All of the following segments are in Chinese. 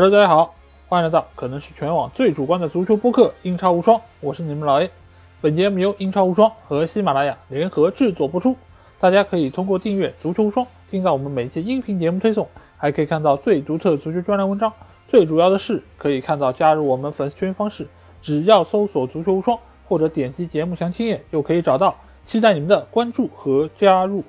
Hello，大家好，欢迎来到可能是全网最主观的足球播客《英超无双》，我是你们老 A。本节目由英超无双和喜马拉雅联合制作播出。大家可以通过订阅足球无双，听到我们每期音频节目推送，还可以看到最独特的足球专栏文章。最主要的是，可以看到加入我们粉丝群方式，只要搜索“足球无双”或者点击节目详情页就可以找到。期待你们的关注和加入。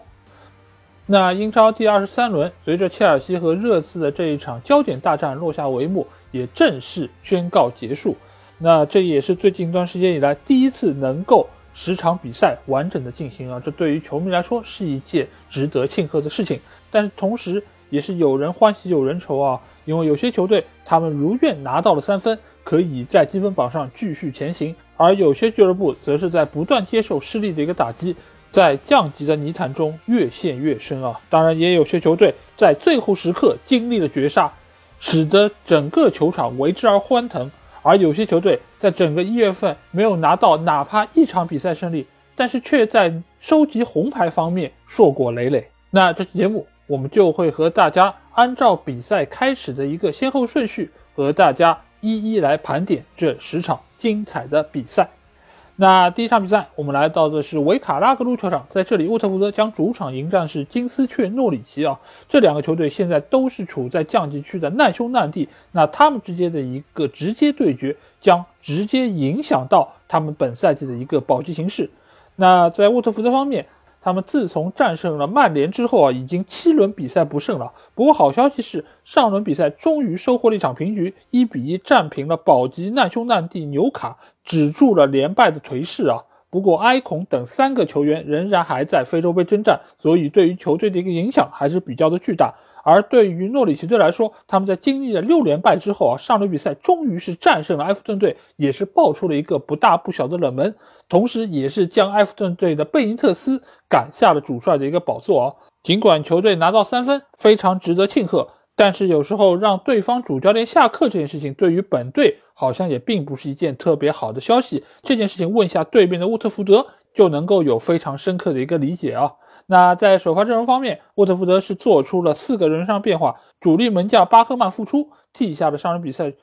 那英超第二十三轮，随着切尔西和热刺的这一场焦点大战落下帷幕，也正式宣告结束。那这也是最近一段时间以来第一次能够十场比赛完整的进行啊！这对于球迷来说是一件值得庆贺的事情，但是同时也是有人欢喜有人愁啊！因为有些球队他们如愿拿到了三分，可以在积分榜上继续前行，而有些俱乐部则是在不断接受失利的一个打击。在降级的泥潭中越陷越深啊！当然，也有些球队在最后时刻经历了绝杀，使得整个球场为之而欢腾；而有些球队在整个一月份没有拿到哪怕一场比赛胜利，但是却在收集红牌方面硕果累累。那这期节目，我们就会和大家按照比赛开始的一个先后顺序，和大家一一来盘点这十场精彩的比赛。那第一场比赛，我们来到的是维卡拉格鲁球场，在这里，沃特福德将主场迎战是金丝雀诺里奇啊。这两个球队现在都是处在降级区的难兄难弟，那他们之间的一个直接对决，将直接影响到他们本赛季的一个保级形势。那在沃特福德方面。他们自从战胜了曼联之后啊，已经七轮比赛不胜了。不过好消息是，上轮比赛终于收获了一场平局，一比一战平了保级难兄难弟纽卡，止住了连败的颓势啊。不过埃孔等三个球员仍然还在非洲杯征战，所以对于球队的一个影响还是比较的巨大。而对于诺里奇队来说，他们在经历了六连败之后啊，上轮比赛终于是战胜了埃弗顿队，也是爆出了一个不大不小的冷门，同时也是将埃弗顿队的贝尼特斯赶下了主帅的一个宝座啊。尽管球队拿到三分非常值得庆贺，但是有时候让对方主教练下课这件事情，对于本队好像也并不是一件特别好的消息。这件事情问一下对面的沃特福德就能够有非常深刻的一个理解啊。那在首发阵容方面，沃特福德是做出了四个人上变化，主力门将巴赫曼复出，替下了上轮比赛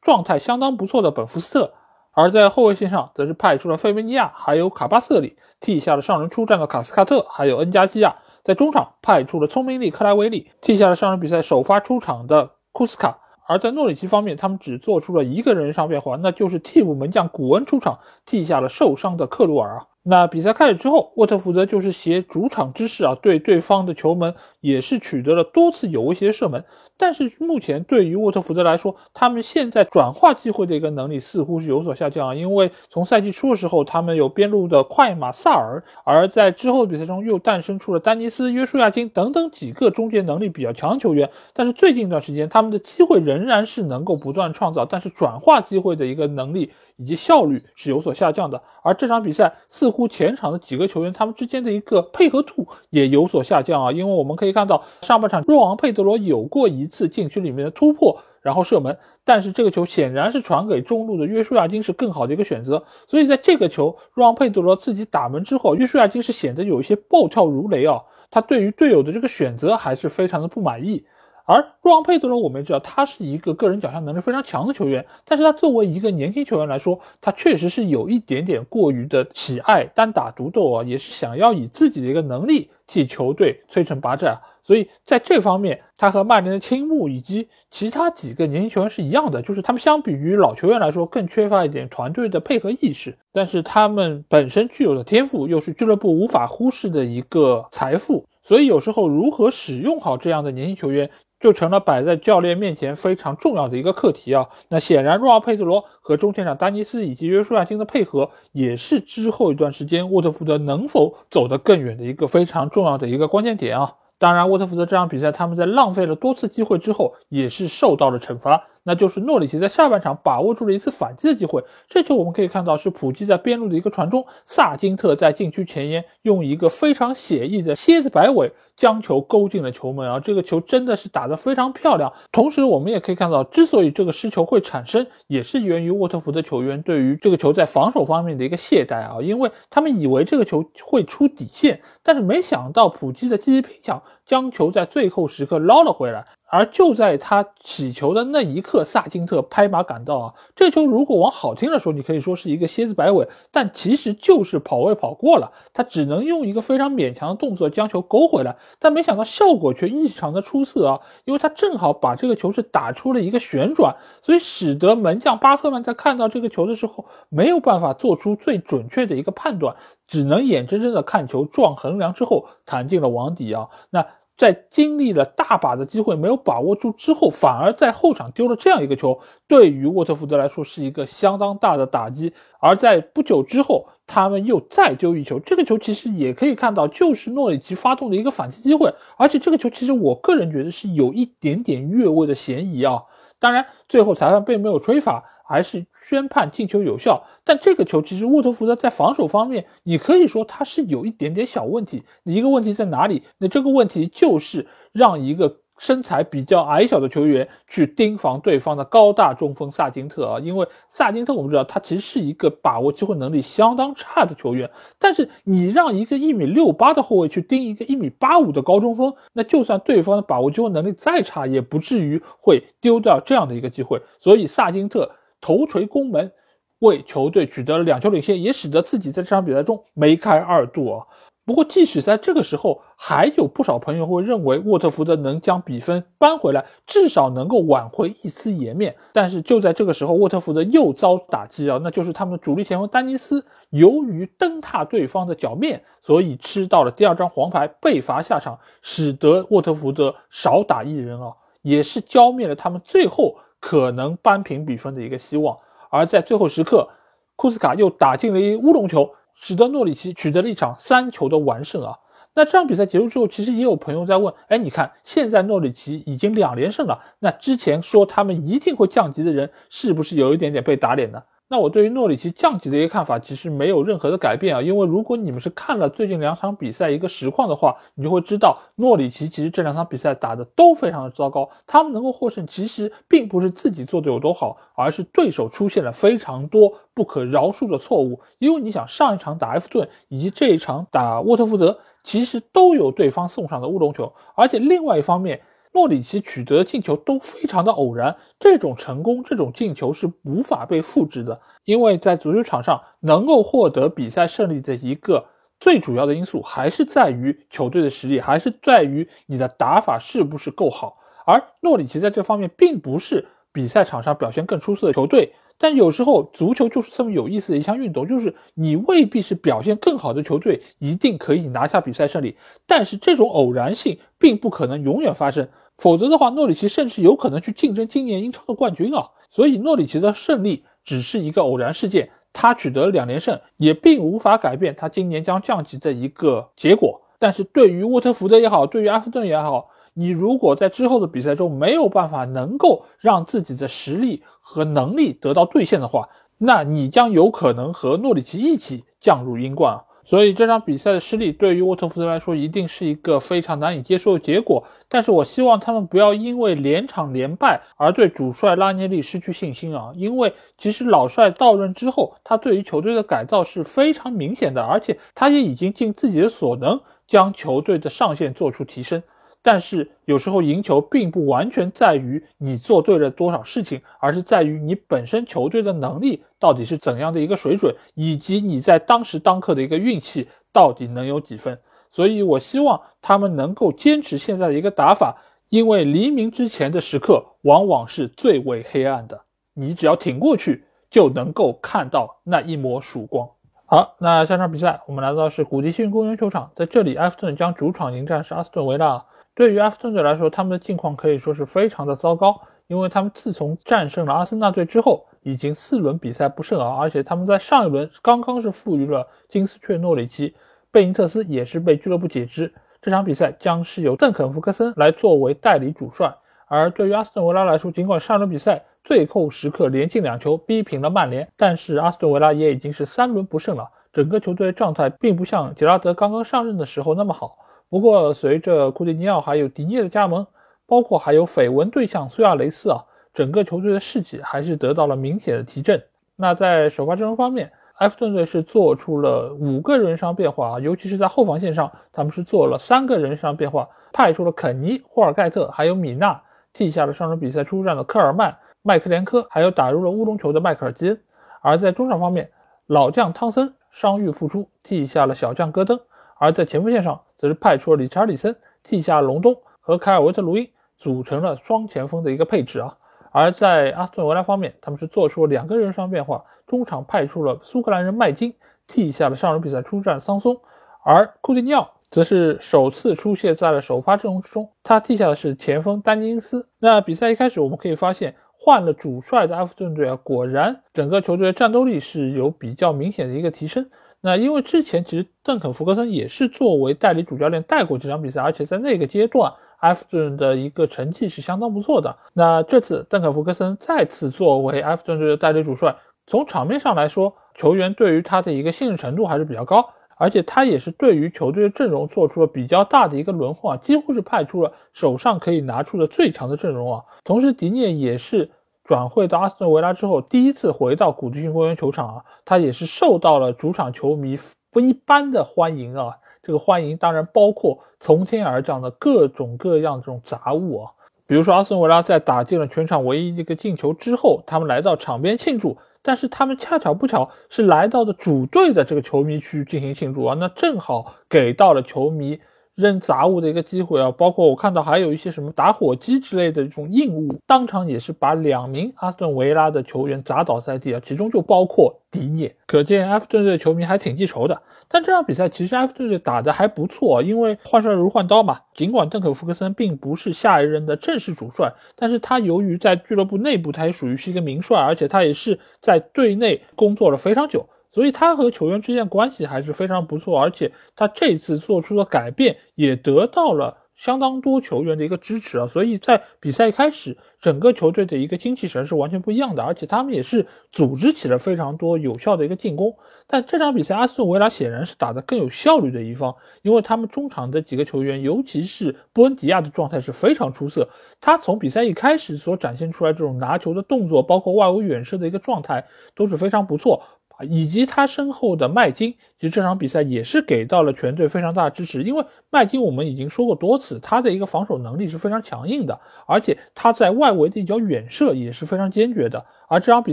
状态相当不错的本福斯特；而在后卫线上，则是派出了费梅尼亚还有卡巴瑟里，替下了上轮出战的卡斯卡特还有恩加基亚；在中场派出了聪明力克莱维利，替下了上轮比赛首发出场的库斯卡；而在诺里奇方面，他们只做出了一个人上变化，那就是替补门将古恩出场，替下了受伤的克鲁尔啊。那比赛开始之后，沃特福德就是携主场之势啊，对对方的球门也是取得了多次有威胁射门。但是目前对于沃特福德来说，他们现在转化机会的一个能力似乎是有所下降啊。因为从赛季初的时候，他们有边路的快马萨尔，而在之后的比赛中又诞生出了丹尼斯、约书亚金等等几个终结能力比较强的球员。但是最近一段时间，他们的机会仍然是能够不断创造，但是转化机会的一个能力。以及效率是有所下降的，而这场比赛似乎乎前场的几个球员他们之间的一个配合度也有所下降啊，因为我们可以看到上半场若昂佩德罗有过一次禁区里面的突破，然后射门，但是这个球显然是传给中路的约书亚金是更好的一个选择，所以在这个球若昂佩德罗自己打门之后，约书亚金是显得有一些暴跳如雷啊，他对于队友的这个选择还是非常的不满意。而若昂佩德罗，我们也知道他是一个个人脚下能力非常强的球员，但是他作为一个年轻球员来说，他确实是有一点点过于的喜爱单打独斗啊，也是想要以自己的一个能力替球队摧城拔寨，所以在这方面，他和曼联的青木以及其他几个年轻球员是一样的，就是他们相比于老球员来说，更缺乏一点团队的配合意识，但是他们本身具有的天赋又是俱乐部无法忽视的一个财富，所以有时候如何使用好这样的年轻球员。就成了摆在教练面前非常重要的一个课题啊！那显然，若奥佩德罗和中前场丹尼斯以及约书亚金的配合，也是之后一段时间沃特福德能否走得更远的一个非常重要的一个关键点啊！当然，沃特福德这场比赛他们在浪费了多次机会之后，也是受到了惩罚。那就是诺里奇在下半场把握住了一次反击的机会，这球我们可以看到是普基在边路的一个传中，萨金特在禁区前沿用一个非常写意的蝎子摆尾将球勾进了球门。啊，这个球真的是打得非常漂亮。同时我们也可以看到，之所以这个失球会产生，也是源于沃特福德球员对于这个球在防守方面的一个懈怠啊，因为他们以为这个球会出底线，但是没想到普基的积极拼抢将球在最后时刻捞了回来，而就在他起球的那一刻，萨金特拍马赶到啊！这球如果往好听的说，你可以说是一个蝎子摆尾，但其实就是跑位跑过了，他只能用一个非常勉强的动作将球勾回来，但没想到效果却异常的出色啊！因为他正好把这个球是打出了一个旋转，所以使得门将巴赫曼在看到这个球的时候没有办法做出最准确的一个判断，只能眼睁睁的看球撞横梁之后弹进了网底啊！那。在经历了大把的机会没有把握住之后，反而在后场丢了这样一个球，对于沃特福德来说是一个相当大的打击。而在不久之后，他们又再丢一球，这个球其实也可以看到，就是诺里奇发动的一个反击机会。而且这个球其实我个人觉得是有一点点越位的嫌疑啊。当然，最后裁判并没有吹罚。还是宣判进球有效，但这个球其实沃特福德在防守方面，你可以说他是有一点点小问题。一个问题在哪里？那这个问题就是让一个。身材比较矮小的球员去盯防对方的高大中锋萨金特啊，因为萨金特我们知道他其实是一个把握机会能力相当差的球员，但是你让一个一米六八的后卫去盯一个一米八五的高中锋，那就算对方的把握机会能力再差，也不至于会丢掉这样的一个机会。所以萨金特头锤攻门，为球队取得了两球领先，也使得自己在这场比赛中梅开二度啊。不过，即使在这个时候，还有不少朋友会认为沃特福德能将比分扳回来，至少能够挽回一丝颜面。但是就在这个时候，沃特福德又遭打击啊，那就是他们的主力前锋丹尼斯由于蹬踏对方的脚面，所以吃到了第二张黄牌，被罚下场，使得沃特福德少打一人啊，也是浇灭了他们最后可能扳平比分的一个希望。而在最后时刻，库斯卡又打进了一乌龙球。使得诺里奇取得了一场三球的完胜啊！那这场比赛结束之后，其实也有朋友在问：哎，你看现在诺里奇已经两连胜了，那之前说他们一定会降级的人，是不是有一点点被打脸呢？那我对于诺里奇降级的一个看法，其实没有任何的改变啊，因为如果你们是看了最近两场比赛一个实况的话，你就会知道诺里奇其实这两场比赛打的都非常的糟糕，他们能够获胜，其实并不是自己做的有多好，而是对手出现了非常多不可饶恕的错误。因为你想上一场打埃弗顿以及这一场打沃特福德，其实都有对方送上的乌龙球，而且另外一方面。诺里奇取得的进球都非常的偶然，这种成功，这种进球是无法被复制的。因为在足球场上，能够获得比赛胜利的一个最主要的因素，还是在于球队的实力，还是在于你的打法是不是够好。而诺里奇在这方面并不是比赛场上表现更出色的球队。但有时候足球就是这么有意思的一项运动，就是你未必是表现更好的球队一定可以拿下比赛胜利，但是这种偶然性并不可能永远发生。否则的话，诺里奇甚至有可能去竞争今年英超的冠军啊！所以诺里奇的胜利只是一个偶然事件，他取得两连胜也并无法改变他今年将降级的一个结果。但是对于沃特福德也好，对于阿弗顿也好，你如果在之后的比赛中没有办法能够让自己的实力和能力得到兑现的话，那你将有可能和诺里奇一起降入英冠啊！所以这场比赛的失利对于沃特福德来说一定是一个非常难以接受的结果。但是我希望他们不要因为连场连败而对主帅拉涅利失去信心啊！因为其实老帅到任之后，他对于球队的改造是非常明显的，而且他也已经尽自己的所能将球队的上限做出提升。但是有时候赢球并不完全在于你做对了多少事情，而是在于你本身球队的能力到底是怎样的一个水准，以及你在当时当刻的一个运气到底能有几分。所以我希望他们能够坚持现在的一个打法，因为黎明之前的时刻往往是最为黑暗的，你只要挺过去，就能够看到那一抹曙光。好，那下场比赛我们来到是古迪逊公园球场，在这里，埃弗顿将主场迎战是阿斯顿维拉。对于阿斯顿队来说，他们的境况可以说是非常的糟糕，因为他们自从战胜了阿森纳队之后，已经四轮比赛不胜啊，而且他们在上一轮刚刚是负于了金丝雀诺里奇，贝尼特斯也是被俱乐部解职，这场比赛将是由邓肯·福克森来作为代理主帅。而对于阿斯顿维拉来说，尽管上轮比赛最后时刻连进两球逼平了曼联，但是阿斯顿维拉也已经是三轮不胜了，整个球队状态并不像杰拉德刚刚上任的时候那么好。不过，随着库蒂尼奥还有迪涅的加盟，包括还有绯闻对象苏亚雷斯啊，整个球队的士气还是得到了明显的提振。那在首发阵容方面，埃弗顿队是做出了五个人伤变化啊，尤其是在后防线上，他们是做了三个人伤变化，派出了肯尼、霍尔盖特还有米纳，替下了上场比赛出战的科尔曼、麦克连科，还有打入了乌龙球的迈克尔基恩。而在中场方面，老将汤森伤愈复出，替下了小将戈登；而在前锋线上，则是派出了理查里森替下隆东和凯尔维特卢因，组成了双前锋的一个配置啊。而在阿斯顿维拉方面，他们是做出了两个人伤变化，中场派出了苏格兰人麦金替下了上轮比赛出战桑松，而库蒂尼奥则是首次出现在了首发阵容之中，他替下的是前锋丹尼斯。那比赛一开始，我们可以发现。换了主帅的埃弗顿队啊，果然整个球队的战斗力是有比较明显的一个提升。那因为之前其实邓肯·福格森也是作为代理主教练带过这场比赛，而且在那个阶段埃弗顿的一个成绩是相当不错的。那这次邓肯·福格森再次作为埃弗顿队的代理主帅，从场面上来说，球员对于他的一个信任程度还是比较高。而且他也是对于球队的阵容做出了比较大的一个轮换，几乎是派出了手上可以拿出的最强的阵容啊。同时，迪涅也是转会到阿斯顿维拉之后第一次回到古迪逊公园球场啊，他也是受到了主场球迷不一般的欢迎啊。这个欢迎当然包括从天而降的各种各样这种杂物啊，比如说阿斯顿维拉在打进了全场唯一一个进球之后，他们来到场边庆祝。但是他们恰巧不巧是来到的主队的这个球迷区进行庆祝啊，那正好给到了球迷扔杂物的一个机会啊，包括我看到还有一些什么打火机之类的这种硬物，当场也是把两名阿斯顿维拉的球员砸倒在地啊，其中就包括迪涅，可见埃弗顿队的球迷还挺记仇的。但这场比赛其实埃弗顿队打得还不错，因为换帅如换刀嘛。尽管邓肯·福克森并不是下一任的正式主帅，但是他由于在俱乐部内部他也属于是一个名帅，而且他也是在队内工作了非常久，所以他和球员之间关系还是非常不错。而且他这次做出的改变也得到了。相当多球员的一个支持啊，所以在比赛开始，整个球队的一个精气神是完全不一样的，而且他们也是组织起了非常多有效的一个进攻。但这场比赛，阿斯顿维拉显然是打得更有效率的一方，因为他们中场的几个球员，尤其是布恩迪亚的状态是非常出色。他从比赛一开始所展现出来这种拿球的动作，包括外围远射的一个状态都是非常不错。以及他身后的麦金，其实这场比赛也是给到了全队非常大的支持。因为麦金我们已经说过多次，他的一个防守能力是非常强硬的，而且他在外围的一脚远射也是非常坚决的。而这场比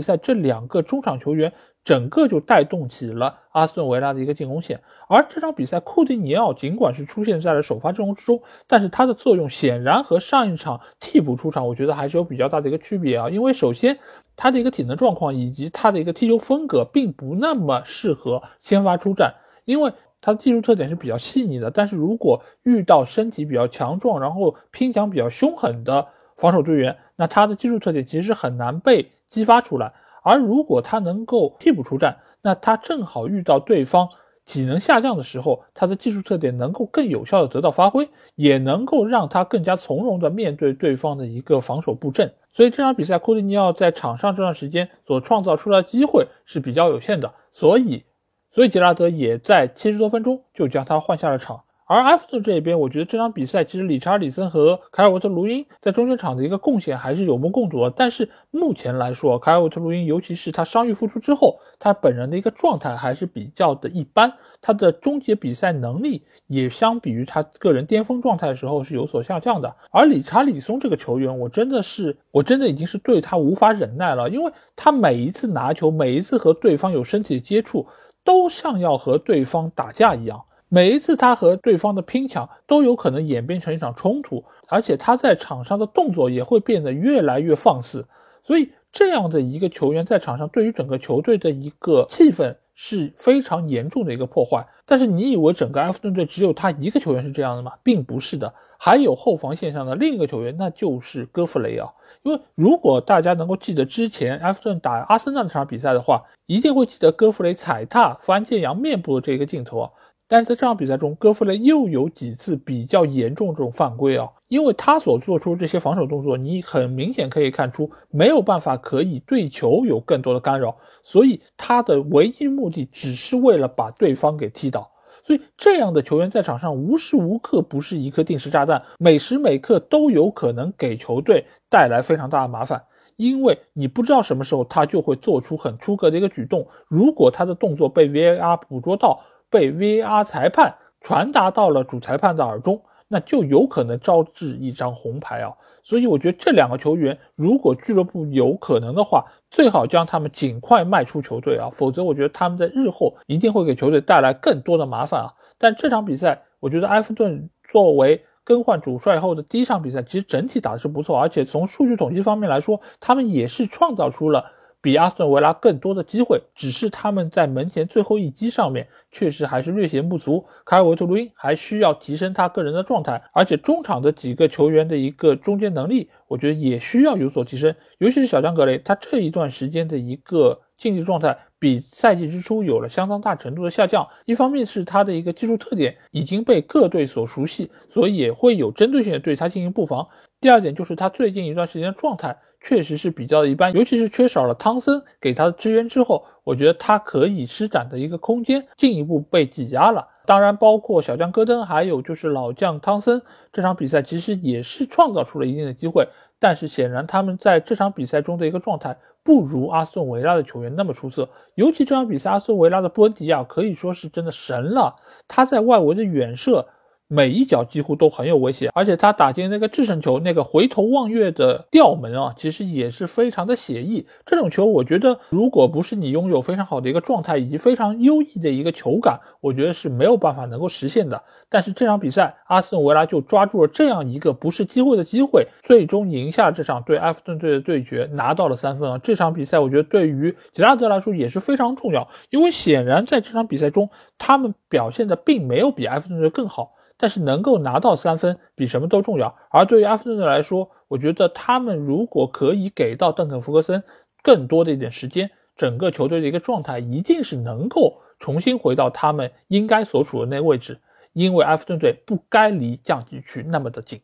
赛，这两个中场球员。整个就带动起了阿斯顿维拉的一个进攻线，而这场比赛库蒂尼奥尽管是出现在了首发阵容之中，但是他的作用显然和上一场替补出场，我觉得还是有比较大的一个区别啊。因为首先他的一个体能状况以及他的一个踢球风格并不那么适合先发出战，因为他的技术特点是比较细腻的，但是如果遇到身体比较强壮，然后拼抢比较凶狠的防守队员，那他的技术特点其实是很难被激发出来。而如果他能够替补出战，那他正好遇到对方体能下降的时候，他的技术特点能够更有效的得到发挥，也能够让他更加从容的面对对方的一个防守布阵。所以这场比赛，库蒂尼奥在场上这段时间所创造出来的机会是比较有限的，所以，所以杰拉德也在七十多分钟就将他换下了场。而埃弗顿这边，我觉得这场比赛其实理查里森和凯尔沃特卢因在中间场的一个贡献还是有目共睹的。但是目前来说，凯尔沃特卢因尤其是他伤愈复出之后，他本人的一个状态还是比较的一般，他的终结比赛能力也相比于他个人巅峰状态的时候是有所下降的。而理查里松这个球员，我真的是我真的已经是对他无法忍耐了，因为他每一次拿球，每一次和对方有身体接触，都像要和对方打架一样。每一次他和对方的拼抢都有可能演变成一场冲突，而且他在场上的动作也会变得越来越放肆，所以这样的一个球员在场上对于整个球队的一个气氛是非常严重的一个破坏。但是你以为整个埃弗顿队只有他一个球员是这样的吗？并不是的，还有后防线上的另一个球员，那就是戈弗雷啊。因为如果大家能够记得之前埃弗顿打阿森纳那场比赛的话，一定会记得戈弗雷踩踏范建阳面部的这个镜头啊。但是在这场比赛中，戈弗雷又有几次比较严重这种犯规啊，因为他所做出这些防守动作，你很明显可以看出没有办法可以对球有更多的干扰，所以他的唯一目的只是为了把对方给踢倒。所以这样的球员在场上无时无刻不是一颗定时炸弹，每时每刻都有可能给球队带来非常大的麻烦，因为你不知道什么时候他就会做出很出格的一个举动，如果他的动作被 VAR 捕捉到。被 VAR 裁判传达到了主裁判的耳中，那就有可能招致一张红牌啊。所以我觉得这两个球员，如果俱乐部有可能的话，最好将他们尽快卖出球队啊，否则我觉得他们在日后一定会给球队带来更多的麻烦啊。但这场比赛，我觉得埃弗顿作为更换主帅后的第一场比赛，其实整体打的是不错，而且从数据统计方面来说，他们也是创造出了。比阿斯顿维拉更多的机会，只是他们在门前最后一击上面确实还是略显不足。卡尔维特卢因还需要提升他个人的状态，而且中场的几个球员的一个中间能力，我觉得也需要有所提升。尤其是小将格雷，他这一段时间的一个竞技状态比赛季之初有了相当大程度的下降。一方面是他的一个技术特点已经被各队所熟悉，所以也会有针对性的对他进行布防。第二点就是他最近一段时间的状态。确实是比较一般，尤其是缺少了汤森给他的支援之后，我觉得他可以施展的一个空间进一步被挤压了。当然，包括小将戈登，还有就是老将汤森，这场比赛其实也是创造出了一定的机会，但是显然他们在这场比赛中的一个状态不如阿斯顿维拉的球员那么出色。尤其这场比赛，阿斯顿维拉的布恩迪亚可以说是真的神了，他在外围的远射。每一脚几乎都很有威胁，而且他打进那个制胜球，那个回头望月的吊门啊，其实也是非常的写意。这种球，我觉得如果不是你拥有非常好的一个状态以及非常优异的一个球感，我觉得是没有办法能够实现的。但是这场比赛，阿斯顿维拉就抓住了这样一个不是机会的机会，最终赢下这场对埃弗顿队的对决，拿到了三分啊！这场比赛我觉得对于吉拉德来说也是非常重要，因为显然在这场比赛中，他们表现的并没有比埃弗顿队更好。但是能够拿到三分比什么都重要。而对于阿弗顿队来说，我觉得他们如果可以给到邓肯·福格森更多的一点时间，整个球队的一个状态一定是能够重新回到他们应该所处的那位置。因为埃弗顿队不该离降级区那么的近。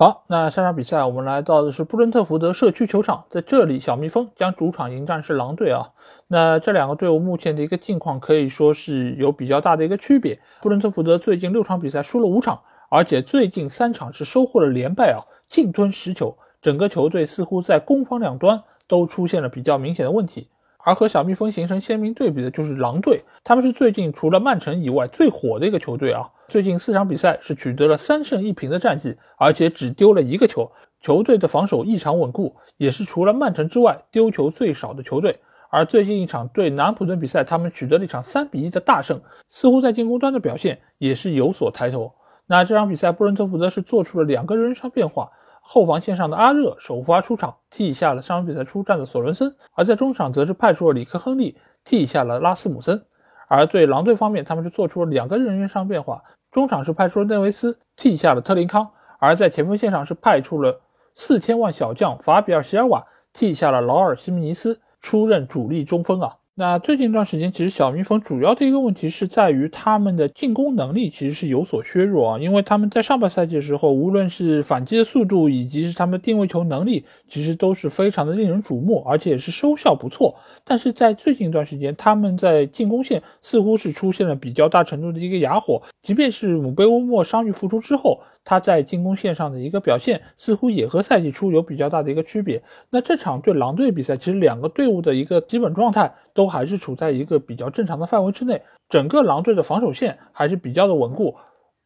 好，那下场比赛我们来到的是布伦特福德社区球场，在这里，小蜜蜂将主场迎战是狼队啊。那这两个队伍目前的一个境况可以说是有比较大的一个区别。布伦特福德最近六场比赛输了五场，而且最近三场是收获了连败啊，净吞十球，整个球队似乎在攻防两端都出现了比较明显的问题。而和小蜜蜂形成鲜明对比的就是狼队，他们是最近除了曼城以外最火的一个球队啊。最近四场比赛是取得了三胜一平的战绩，而且只丢了一个球，球队的防守异常稳固，也是除了曼城之外丢球最少的球队。而最近一场对南普顿比赛，他们取得了一场三比一的大胜，似乎在进攻端的表现也是有所抬头。那这场比赛，布伦特福德是做出了两个人员上变化，后防线上的阿热首发出场，替下了上场比赛出战的索伦森；而在中场则是派出了里克亨利，替下了拉斯姆森。而对狼队方面，他们是做出了两个人员上变化。中场是派出了内维斯替下了特林康，而在前锋线上是派出了四千万小将法比尔席尔瓦替下了劳尔西米尼斯出任主力中锋啊。那最近一段时间，其实小蜜蜂主要的一个问题是在于他们的进攻能力其实是有所削弱啊，因为他们在上半赛季的时候，无论是反击的速度，以及是他们定位球能力，其实都是非常的令人瞩目，而且也是收效不错。但是在最近一段时间，他们在进攻线似乎是出现了比较大程度的一个哑火，即便是姆贝乌莫伤愈复出之后，他在进攻线上的一个表现似乎也和赛季初有比较大的一个区别。那这场对狼队比赛，其实两个队伍的一个基本状态。都还是处在一个比较正常的范围之内，整个狼队的防守线还是比较的稳固。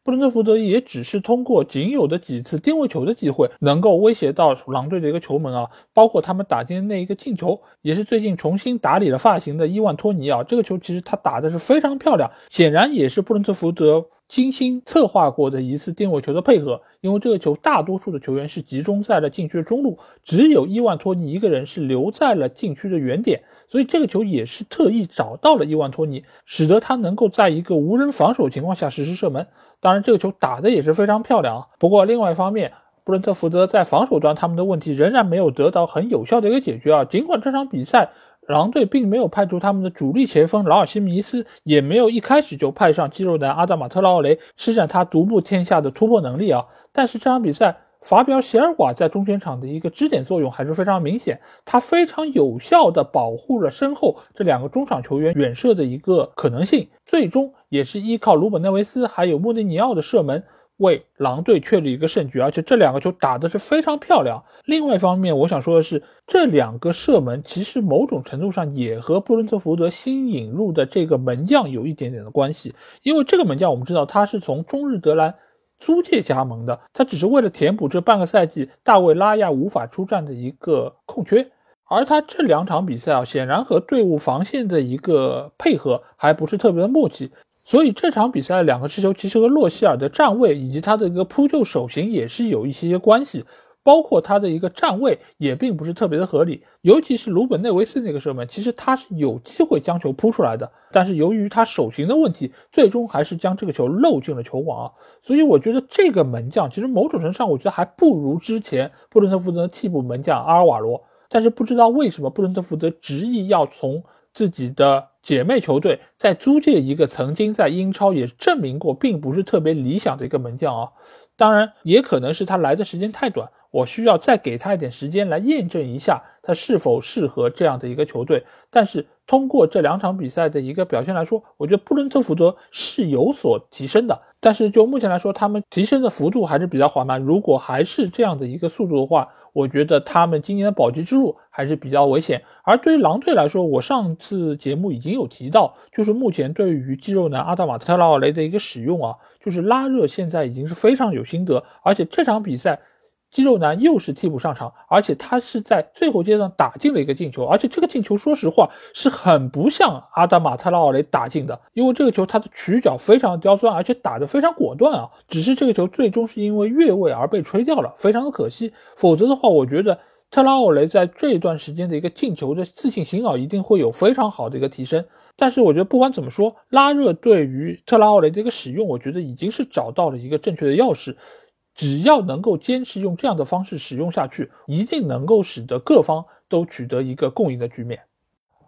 布伦特福德也只是通过仅有的几次定位球的机会，能够威胁到狼队的一个球门啊，包括他们打进的那一个进球，也是最近重新打理了发型的伊万托尼啊，这个球其实他打的是非常漂亮，显然也是布伦特福德。精心策划过的一次定位球的配合，因为这个球大多数的球员是集中在了禁区的中路，只有伊万托尼一个人是留在了禁区的原点，所以这个球也是特意找到了伊万托尼，使得他能够在一个无人防守情况下实施射门。当然，这个球打的也是非常漂亮啊。不过，另外一方面，布伦特福德在防守端他们的问题仍然没有得到很有效的一个解决啊。尽管这场比赛。狼队并没有派出他们的主力前锋劳尔西米斯，也没有一开始就派上肌肉男阿达马特劳雷施展他独步天下的突破能力啊！但是这场比赛，法比尔席尔瓦在中前场的一个支点作用还是非常明显，他非常有效的保护了身后这两个中场球员远射的一个可能性，最终也是依靠鲁本内维斯还有莫内尼奥的射门。为狼队确立一个胜局，而且这两个球打的是非常漂亮。另外一方面，我想说的是，这两个射门其实某种程度上也和布伦特福德新引入的这个门将有一点点的关系。因为这个门将我们知道他是从中日德兰租借加盟的，他只是为了填补这半个赛季大卫拉亚无法出战的一个空缺。而他这两场比赛啊，显然和队伍防线的一个配合还不是特别的默契，所以这场比赛两个持球其实和洛希尔的站位以及他的一个扑救手型也是有一些关系。包括他的一个站位也并不是特别的合理，尤其是鲁本内维斯那个射门，其实他是有机会将球扑出来的，但是由于他手型的问题，最终还是将这个球漏进了球网啊。所以我觉得这个门将其实某种程度上，我觉得还不如之前布伦特福德的替补门将阿尔瓦罗。但是不知道为什么布伦特福德执意要从自己的姐妹球队再租借一个曾经在英超也证明过并不是特别理想的一个门将啊。当然，也可能是他来的时间太短。我需要再给他一点时间来验证一下他是否适合这样的一个球队。但是通过这两场比赛的一个表现来说，我觉得布伦特福德是有所提升的。但是就目前来说，他们提升的幅度还是比较缓慢。如果还是这样的一个速度的话，我觉得他们今年的保级之路还是比较危险。而对于狼队来说，我上次节目已经有提到，就是目前对于肌肉男阿达马特拉奥雷的一个使用啊，就是拉热现在已经是非常有心得，而且这场比赛。肌肉男又是替补上场，而且他是在最后阶段打进了一个进球，而且这个进球说实话是很不像阿达马特拉奥雷打进的，因为这个球他的曲角非常刁钻，而且打得非常果断啊。只是这个球最终是因为越位而被吹掉了，非常的可惜。否则的话，我觉得特拉奥雷在这段时间的一个进球的自信心啊，一定会有非常好的一个提升。但是我觉得不管怎么说，拉热对于特拉奥雷的一个使用，我觉得已经是找到了一个正确的钥匙。只要能够坚持用这样的方式使用下去，一定能够使得各方都取得一个共赢的局面。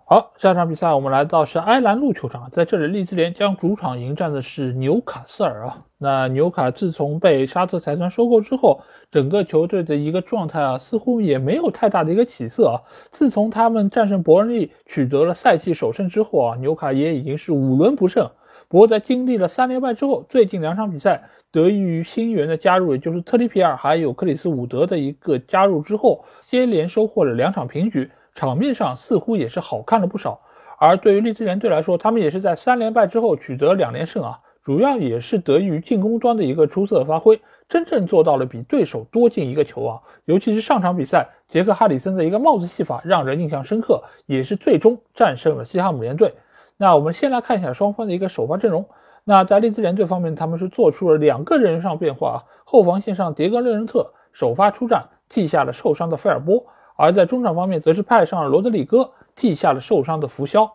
好，下场比赛我们来到是埃兰路球场，在这里利兹联将主场迎战的是纽卡斯尔啊。那纽卡自从被沙特财团收购之后，整个球队的一个状态啊，似乎也没有太大的一个起色啊。自从他们战胜伯恩利取得了赛季首胜之后啊，纽卡也已经是五轮不胜。不过在经历了三连败之后，最近两场比赛。得益于新援的加入，也就是特里皮尔还有克里斯伍德的一个加入之后，接连收获了两场平局，场面上似乎也是好看了不少。而对于利兹联队来说，他们也是在三连败之后取得两连胜啊，主要也是得益于进攻端的一个出色的发挥，真正做到了比对手多进一个球啊。尤其是上场比赛，杰克哈里森的一个帽子戏法让人印象深刻，也是最终战胜了西汉姆联队。那我们先来看一下双方的一个首发阵容。那在利兹联队方面，他们是做出了两个人上变化啊。后防线上，迭戈·勒人特首发出战，替下了受伤的费尔波；而在中场方面，则是派上了罗德里戈，替下了受伤的福肖。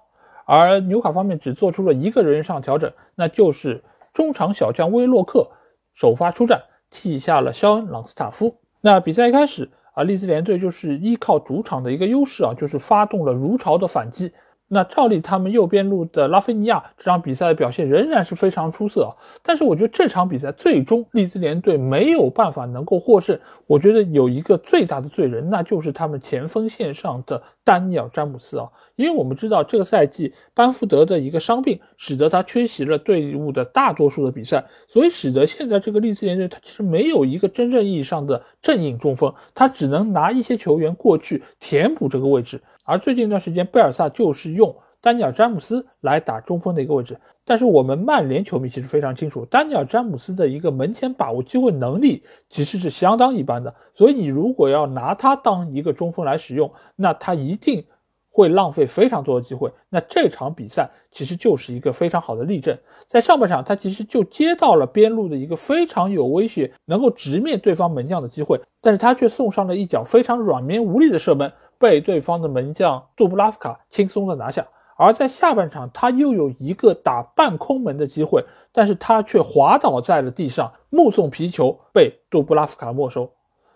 而纽卡方面只做出了一个人上调整，那就是中场小将威洛克首发出战，替下了肖恩·朗斯塔夫。那比赛一开始啊，利兹联队就是依靠主场的一个优势啊，就是发动了如潮的反击。那照例他们右边路的拉菲尼亚这场比赛的表现仍然是非常出色，但是我觉得这场比赛最终利兹联队没有办法能够获胜。我觉得有一个最大的罪人，那就是他们前锋线上的丹尼尔詹姆斯啊，因为我们知道这个赛季班福德的一个伤病使得他缺席了队伍的大多数的比赛，所以使得现在这个利兹联队他其实没有一个真正意义上的正印中锋，他只能拿一些球员过去填补这个位置。而最近一段时间，贝尔萨就是用丹尼尔·詹姆斯来打中锋的一个位置。但是我们曼联球迷其实非常清楚，丹尼尔·詹姆斯的一个门前把握机会能力其实是相当一般的。所以你如果要拿他当一个中锋来使用，那他一定会浪费非常多的机会。那这场比赛其实就是一个非常好的例证。在上半场，他其实就接到了边路的一个非常有威胁、能够直面对方门将的机会，但是他却送上了一脚非常软绵无力的射门。被对方的门将杜布拉夫卡轻松的拿下，而在下半场他又有一个打半空门的机会，但是他却滑倒在了地上，目送皮球被杜布拉夫卡没收。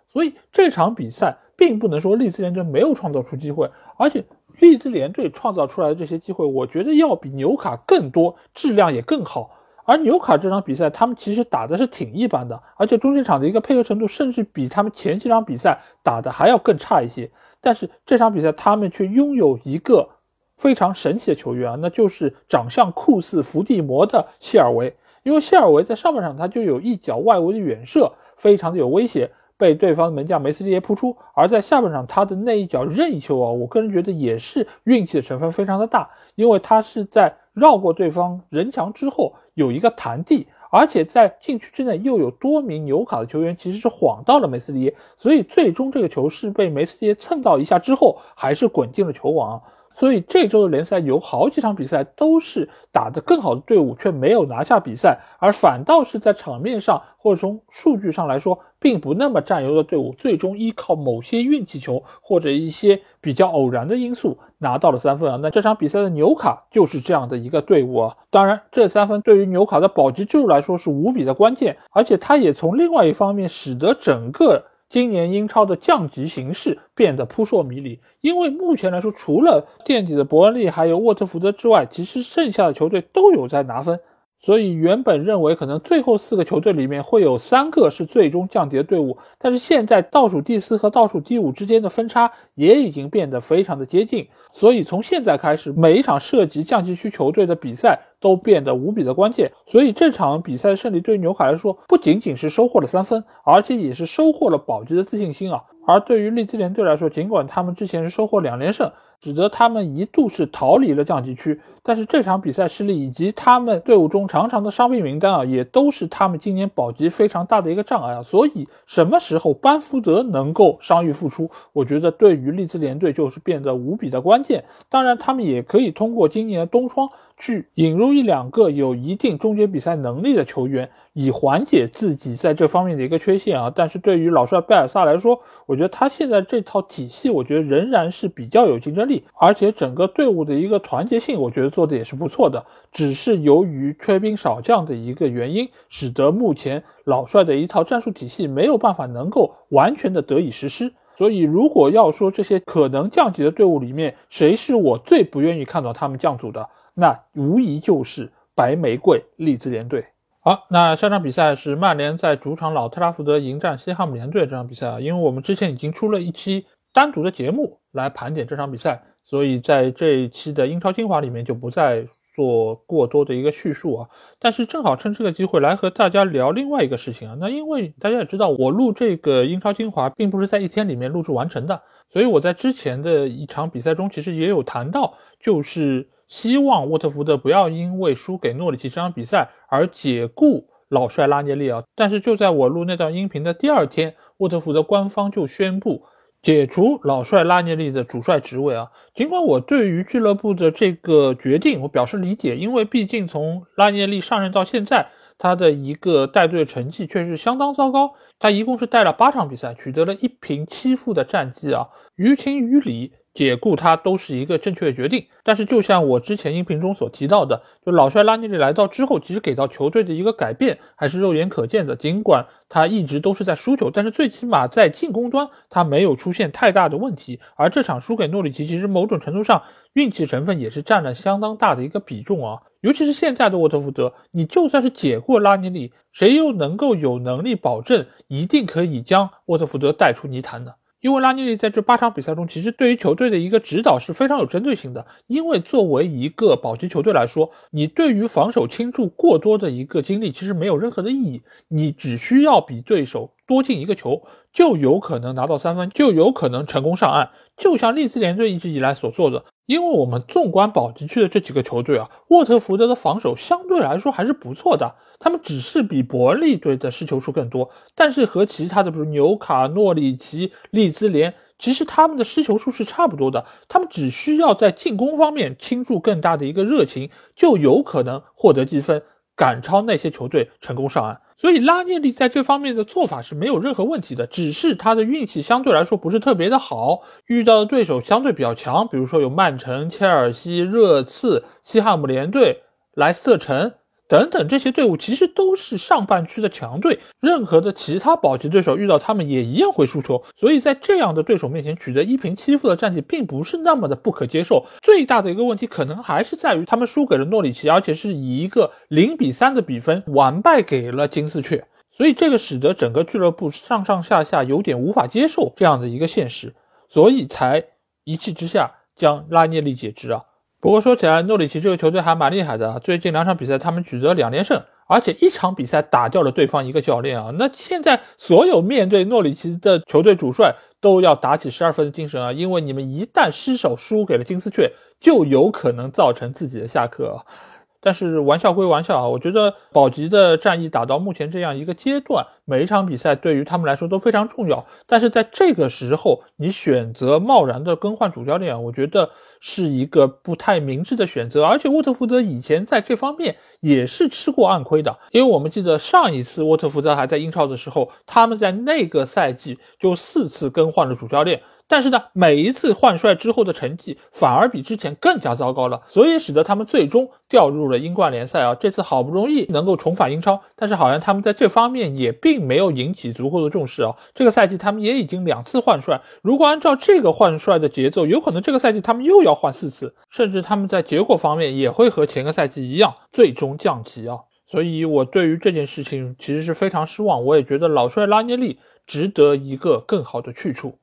所以这场比赛并不能说利兹联队没有创造出机会，而且利兹联队创造出来的这些机会，我觉得要比纽卡更多，质量也更好。而纽卡这场比赛，他们其实打的是挺一般的，而且中间场的一个配合程度，甚至比他们前几场比赛打的还要更差一些。但是这场比赛，他们却拥有一个非常神奇的球员啊，那就是长相酷似伏地魔的谢尔维。因为谢尔维在上半场他就有一脚外围的远射，非常的有威胁，被对方门将梅斯蒂耶扑出。而在下半场他的那一脚任意球啊，我个人觉得也是运气的成分非常的大，因为他是在绕过对方人墙之后有一个弹地。而且在禁区之内又有多名纽卡的球员其实是晃到了梅斯利耶，所以最终这个球是被梅斯利耶蹭到一下之后，还是滚进了球网。所以这周的联赛有好几场比赛都是打得更好的队伍却没有拿下比赛，而反倒是在场面上或者从数据上来说并不那么占优的队伍，最终依靠某些运气球或者一些比较偶然的因素拿到了三分啊。那这场比赛的纽卡就是这样的一个队伍啊。当然，这三分对于纽卡的保级之路来说是无比的关键，而且它也从另外一方面使得整个。今年英超的降级形势变得扑朔迷离，因为目前来说，除了垫底的伯恩利还有沃特福德之外，其实剩下的球队都有在拿分。所以原本认为可能最后四个球队里面会有三个是最终降级的队伍，但是现在倒数第四和倒数第五之间的分差也已经变得非常的接近。所以从现在开始，每一场涉及降级区球队的比赛都变得无比的关键。所以这场比赛胜利对于纽卡来说，不仅仅是收获了三分，而且也是收获了保级的自信心啊。而对于利兹联队来说，尽管他们之前是收获两连胜。使得他们一度是逃离了降级区，但是这场比赛失利以及他们队伍中常常的伤病名单啊，也都是他们今年保级非常大的一个障碍啊。所以什么时候班福德能够伤愈复出，我觉得对于利兹联队就是变得无比的关键。当然，他们也可以通过今年的冬窗去引入一两个有一定终结比赛能力的球员。以缓解自己在这方面的一个缺陷啊，但是对于老帅贝尔萨来说，我觉得他现在这套体系，我觉得仍然是比较有竞争力，而且整个队伍的一个团结性，我觉得做的也是不错的。只是由于缺兵少将的一个原因，使得目前老帅的一套战术体系没有办法能够完全的得以实施。所以，如果要说这些可能降级的队伍里面，谁是我最不愿意看到他们降组的，那无疑就是白玫瑰利兹联队。好，那下场比赛是曼联在主场老特拉福德迎战西汉姆联队这场比赛啊，因为我们之前已经出了一期单独的节目来盘点这场比赛，所以在这一期的英超精华里面就不再做过多的一个叙述啊。但是正好趁这个机会来和大家聊另外一个事情啊，那因为大家也知道，我录这个英超精华并不是在一天里面录制完成的，所以我在之前的一场比赛中其实也有谈到，就是。希望沃特福德不要因为输给诺里奇这场比赛而解雇老帅拉涅利啊！但是就在我录那段音频的第二天，沃特福德官方就宣布解除老帅拉涅利的主帅职位啊！尽管我对于俱乐部的这个决定我表示理解，因为毕竟从拉涅利上任到现在，他的一个带队成绩确实相当糟糕。他一共是带了八场比赛，取得了一平七负的战绩啊！于情于理。解雇他都是一个正确的决定，但是就像我之前音频中所提到的，就老帅拉涅利来到之后，其实给到球队的一个改变还是肉眼可见的。尽管他一直都是在输球，但是最起码在进攻端他没有出现太大的问题。而这场输给诺里奇，其实某种程度上运气成分也是占了相当大的一个比重啊。尤其是现在的沃特福德，你就算是解雇拉涅利，谁又能够有能力保证一定可以将沃特福德带出泥潭呢？因为拉尼利在这八场比赛中，其实对于球队的一个指导是非常有针对性的。因为作为一个保级球队来说，你对于防守倾注过多的一个精力，其实没有任何的意义。你只需要比对手。多进一个球就有可能拿到三分，就有可能成功上岸，就像利兹联队一直以来所做的。因为我们纵观保级区的这几个球队啊，沃特福德的防守相对来说还是不错的，他们只是比伯利队的失球数更多，但是和其他的比如纽卡、诺里奇、利兹联，其实他们的失球数是差不多的，他们只需要在进攻方面倾注更大的一个热情，就有可能获得积分，赶超那些球队成功上岸。所以拉涅利在这方面的做法是没有任何问题的，只是他的运气相对来说不是特别的好，遇到的对手相对比较强，比如说有曼城、切尔西、热刺、西汉姆联队、莱斯特城。等等，这些队伍其实都是上半区的强队，任何的其他保级对手遇到他们也一样会输球。所以在这样的对手面前取得一平七负的战绩，并不是那么的不可接受。最大的一个问题可能还是在于他们输给了诺里奇，而且是以一个零比三的比分完败给了金丝雀。所以这个使得整个俱乐部上上下下有点无法接受这样的一个现实，所以才一气之下将拉涅利解职啊。不过说起来，诺里奇这个球队还蛮厉害的。最近两场比赛，他们取得两连胜，而且一场比赛打掉了对方一个教练啊。那现在所有面对诺里奇的球队主帅都要打起十二分的精神啊，因为你们一旦失手输给了金丝雀，就有可能造成自己的下课。但是玩笑归玩笑啊，我觉得保级的战役打到目前这样一个阶段，每一场比赛对于他们来说都非常重要。但是在这个时候，你选择贸然的更换主教练，我觉得是一个不太明智的选择。而且沃特福德以前在这方面也是吃过暗亏的，因为我们记得上一次沃特福德还在英超的时候，他们在那个赛季就四次更换了主教练。但是呢，每一次换帅之后的成绩反而比之前更加糟糕了，所以使得他们最终掉入了英冠联赛啊。这次好不容易能够重返英超，但是好像他们在这方面也并没有引起足够的重视啊。这个赛季他们也已经两次换帅，如果按照这个换帅的节奏，有可能这个赛季他们又要换四次，甚至他们在结果方面也会和前个赛季一样，最终降级啊。所以我对于这件事情其实是非常失望，我也觉得老帅拉涅利值得一个更好的去处。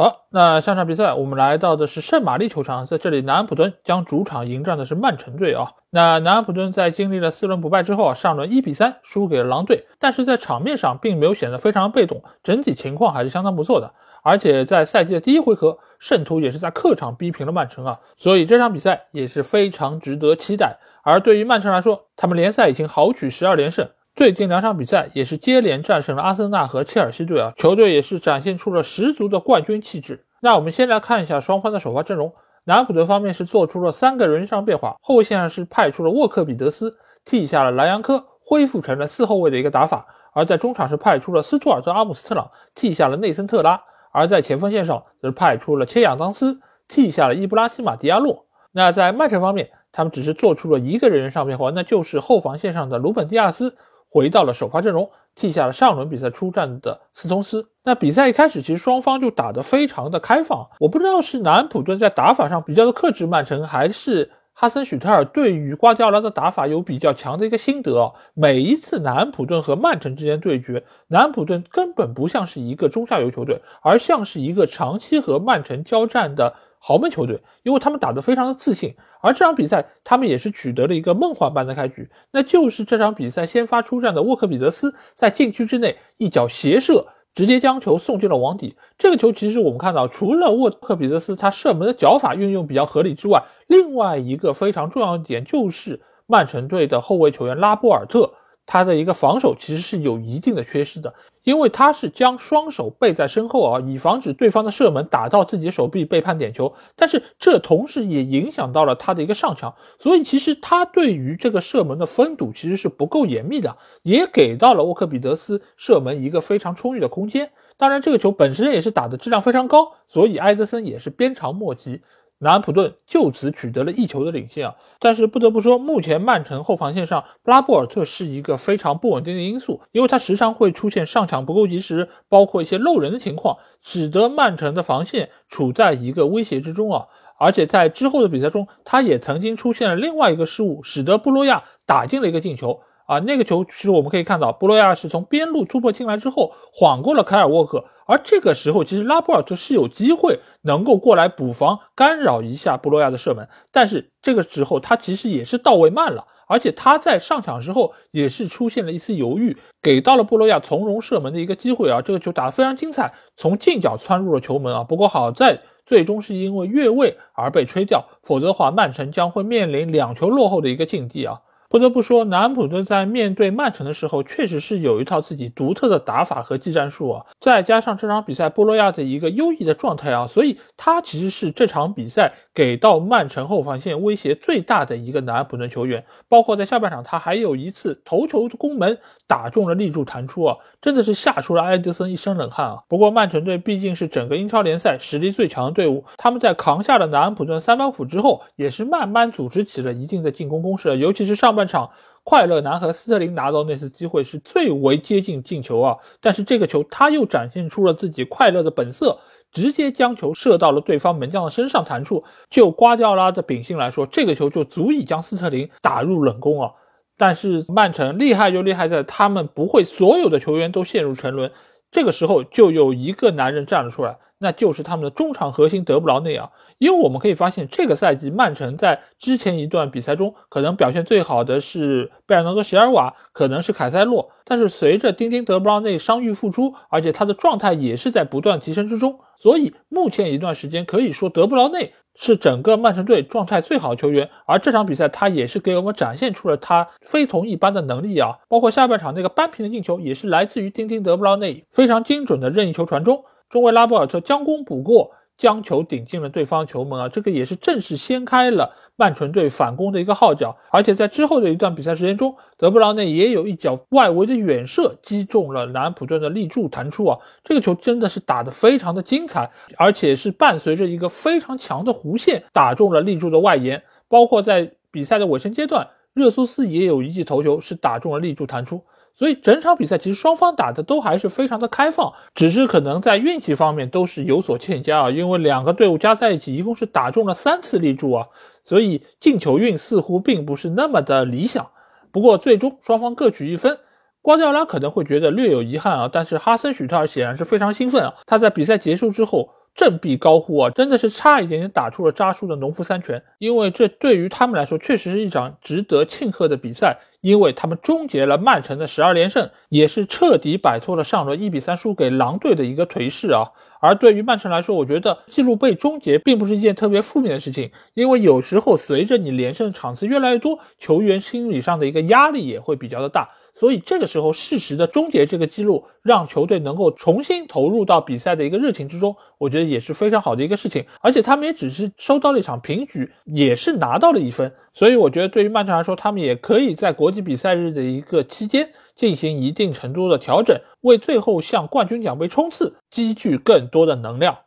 好，那下场比赛我们来到的是圣玛丽球场，在这里南安普敦将主场迎战的是曼城队啊。那南安普敦在经历了四轮不败之后啊，上轮一比三输给了狼队，但是在场面上并没有显得非常被动，整体情况还是相当不错的。而且在赛季的第一回合，圣徒也是在客场逼平了曼城啊，所以这场比赛也是非常值得期待。而对于曼城来说，他们联赛已经豪取十二连胜。最近两场比赛也是接连战胜了阿森纳和切尔西队啊，球队也是展现出了十足的冠军气质。那我们先来看一下双方的首发阵容，南安普顿方面是做出了三个人上变化，后卫线上是派出了沃克彼得斯，替下了莱扬科，恢复成了四后卫的一个打法；而在中场是派出了斯图尔特阿姆斯特朗，替下了内森特拉；而在前锋线上则是派出了切亚当斯，替下了伊布拉希马迪亚洛。那在曼城方面，他们只是做出了一个人上变化，那就是后防线上的鲁本迪亚斯。回到了首发阵容，替下了上轮比赛出战的斯通斯。那比赛一开始，其实双方就打得非常的开放。我不知道是南安普顿在打法上比较的克制曼城，还是哈森许特尔对于瓜迪奥拉的打法有比较强的一个心得。每一次南安普顿和曼城之间对决，南安普顿根本不像是一个中下游球队，而像是一个长期和曼城交战的。豪门球队，因为他们打得非常的自信，而这场比赛他们也是取得了一个梦幻般的开局，那就是这场比赛先发出战的沃克比德斯在禁区之内一脚斜射，直接将球送进了网底。这个球其实我们看到，除了沃克比德斯他射门的脚法运用比较合理之外，另外一个非常重要的点就是曼城队的后卫球员拉波尔特。他的一个防守其实是有一定的缺失的，因为他是将双手背在身后啊，以防止对方的射门打到自己手臂被判点球。但是这同时也影响到了他的一个上抢，所以其实他对于这个射门的封堵其实是不够严密的，也给到了沃克比德斯射门一个非常充裕的空间。当然，这个球本身也是打的质量非常高，所以埃德森也是鞭长莫及。南安普顿就此取得了一球的领先啊！但是不得不说，目前曼城后防线上拉波尔特是一个非常不稳定的因素，因为他时常会出现上抢不够及时，包括一些漏人的情况，使得曼城的防线处在一个威胁之中啊！而且在之后的比赛中，他也曾经出现了另外一个失误，使得布洛亚打进了一个进球。啊，那个球其实我们可以看到，布洛亚是从边路突破进来之后，晃过了凯尔沃克，而这个时候其实拉波尔特是有机会能够过来补防，干扰一下布洛亚的射门，但是这个时候他其实也是到位慢了，而且他在上场之后也是出现了一丝犹豫，给到了布洛亚从容射门的一个机会啊，这个球打得非常精彩，从近角穿入了球门啊，不过好在最终是因为越位而被吹掉，否则的话曼城将会面临两球落后的一个境地啊。不得不说，南安普顿在面对曼城的时候，确实是有一套自己独特的打法和技战术啊。再加上这场比赛波洛亚的一个优异的状态啊，所以他其实是这场比赛给到曼城后防线威胁最大的一个南安普顿球员。包括在下半场，他还有一次头球攻门打中了立柱弹出啊，真的是吓出了埃德森一身冷汗啊。不过曼城队毕竟是整个英超联赛实力最强的队伍，他们在扛下了南安普顿三板斧之后，也是慢慢组织起了一定的进攻攻势，尤其是上半。半场，快乐男和斯特林拿到那次机会是最为接近进球啊！但是这个球他又展现出了自己快乐的本色，直接将球射到了对方门将的身上弹出。就瓜迪奥拉的秉性来说，这个球就足以将斯特林打入冷宫啊！但是曼城厉害就厉害在他们不会所有的球员都陷入沉沦。这个时候就有一个男人站了出来，那就是他们的中场核心德布劳内啊。因为我们可以发现，这个赛季曼城在之前一段比赛中，可能表现最好的是贝尔纳多·席尔瓦，可能是凯塞洛。但是随着丁丁·德布劳内伤愈复出，而且他的状态也是在不断提升之中，所以目前一段时间可以说德布劳内。是整个曼城队状态最好的球员，而这场比赛他也是给我们展现出了他非同一般的能力啊！包括下半场那个扳平的进球，也是来自于丁丁德布劳内非常精准的任意球传中，中卫拉波尔特将功补过。将球顶进了对方球门啊！这个也是正式掀开了曼城队反攻的一个号角。而且在之后的一段比赛时间中，德布劳内也有一脚外围的远射击中了南安普顿的立柱弹出啊！这个球真的是打得非常的精彩，而且是伴随着一个非常强的弧线打中了立柱的外沿。包括在比赛的尾声阶段，热苏斯也有一记头球是打中了立柱弹出。所以整场比赛其实双方打的都还是非常的开放，只是可能在运气方面都是有所欠佳啊。因为两个队伍加在一起一共是打中了三次立柱啊，所以进球运似乎并不是那么的理想。不过最终双方各取一分，瓜迪奥拉可能会觉得略有遗憾啊，但是哈森许特尔显然是非常兴奋啊。他在比赛结束之后振臂高呼啊，真的是差一点点打出了扎叔的农夫三拳，因为这对于他们来说确实是一场值得庆贺的比赛。因为他们终结了曼城的十二连胜，也是彻底摆脱了上轮一比三输给狼队的一个颓势啊。而对于曼城来说，我觉得记录被终结并不是一件特别负面的事情，因为有时候随着你连胜场次越来越多，球员心理上的一个压力也会比较的大。所以这个时候适时的终结这个记录，让球队能够重新投入到比赛的一个热情之中，我觉得也是非常好的一个事情。而且他们也只是收到了一场平局，也是拿到了一分。所以我觉得对于曼城来说，他们也可以在国际比赛日的一个期间进行一定程度的调整，为最后向冠军奖杯冲刺积聚更多的能量。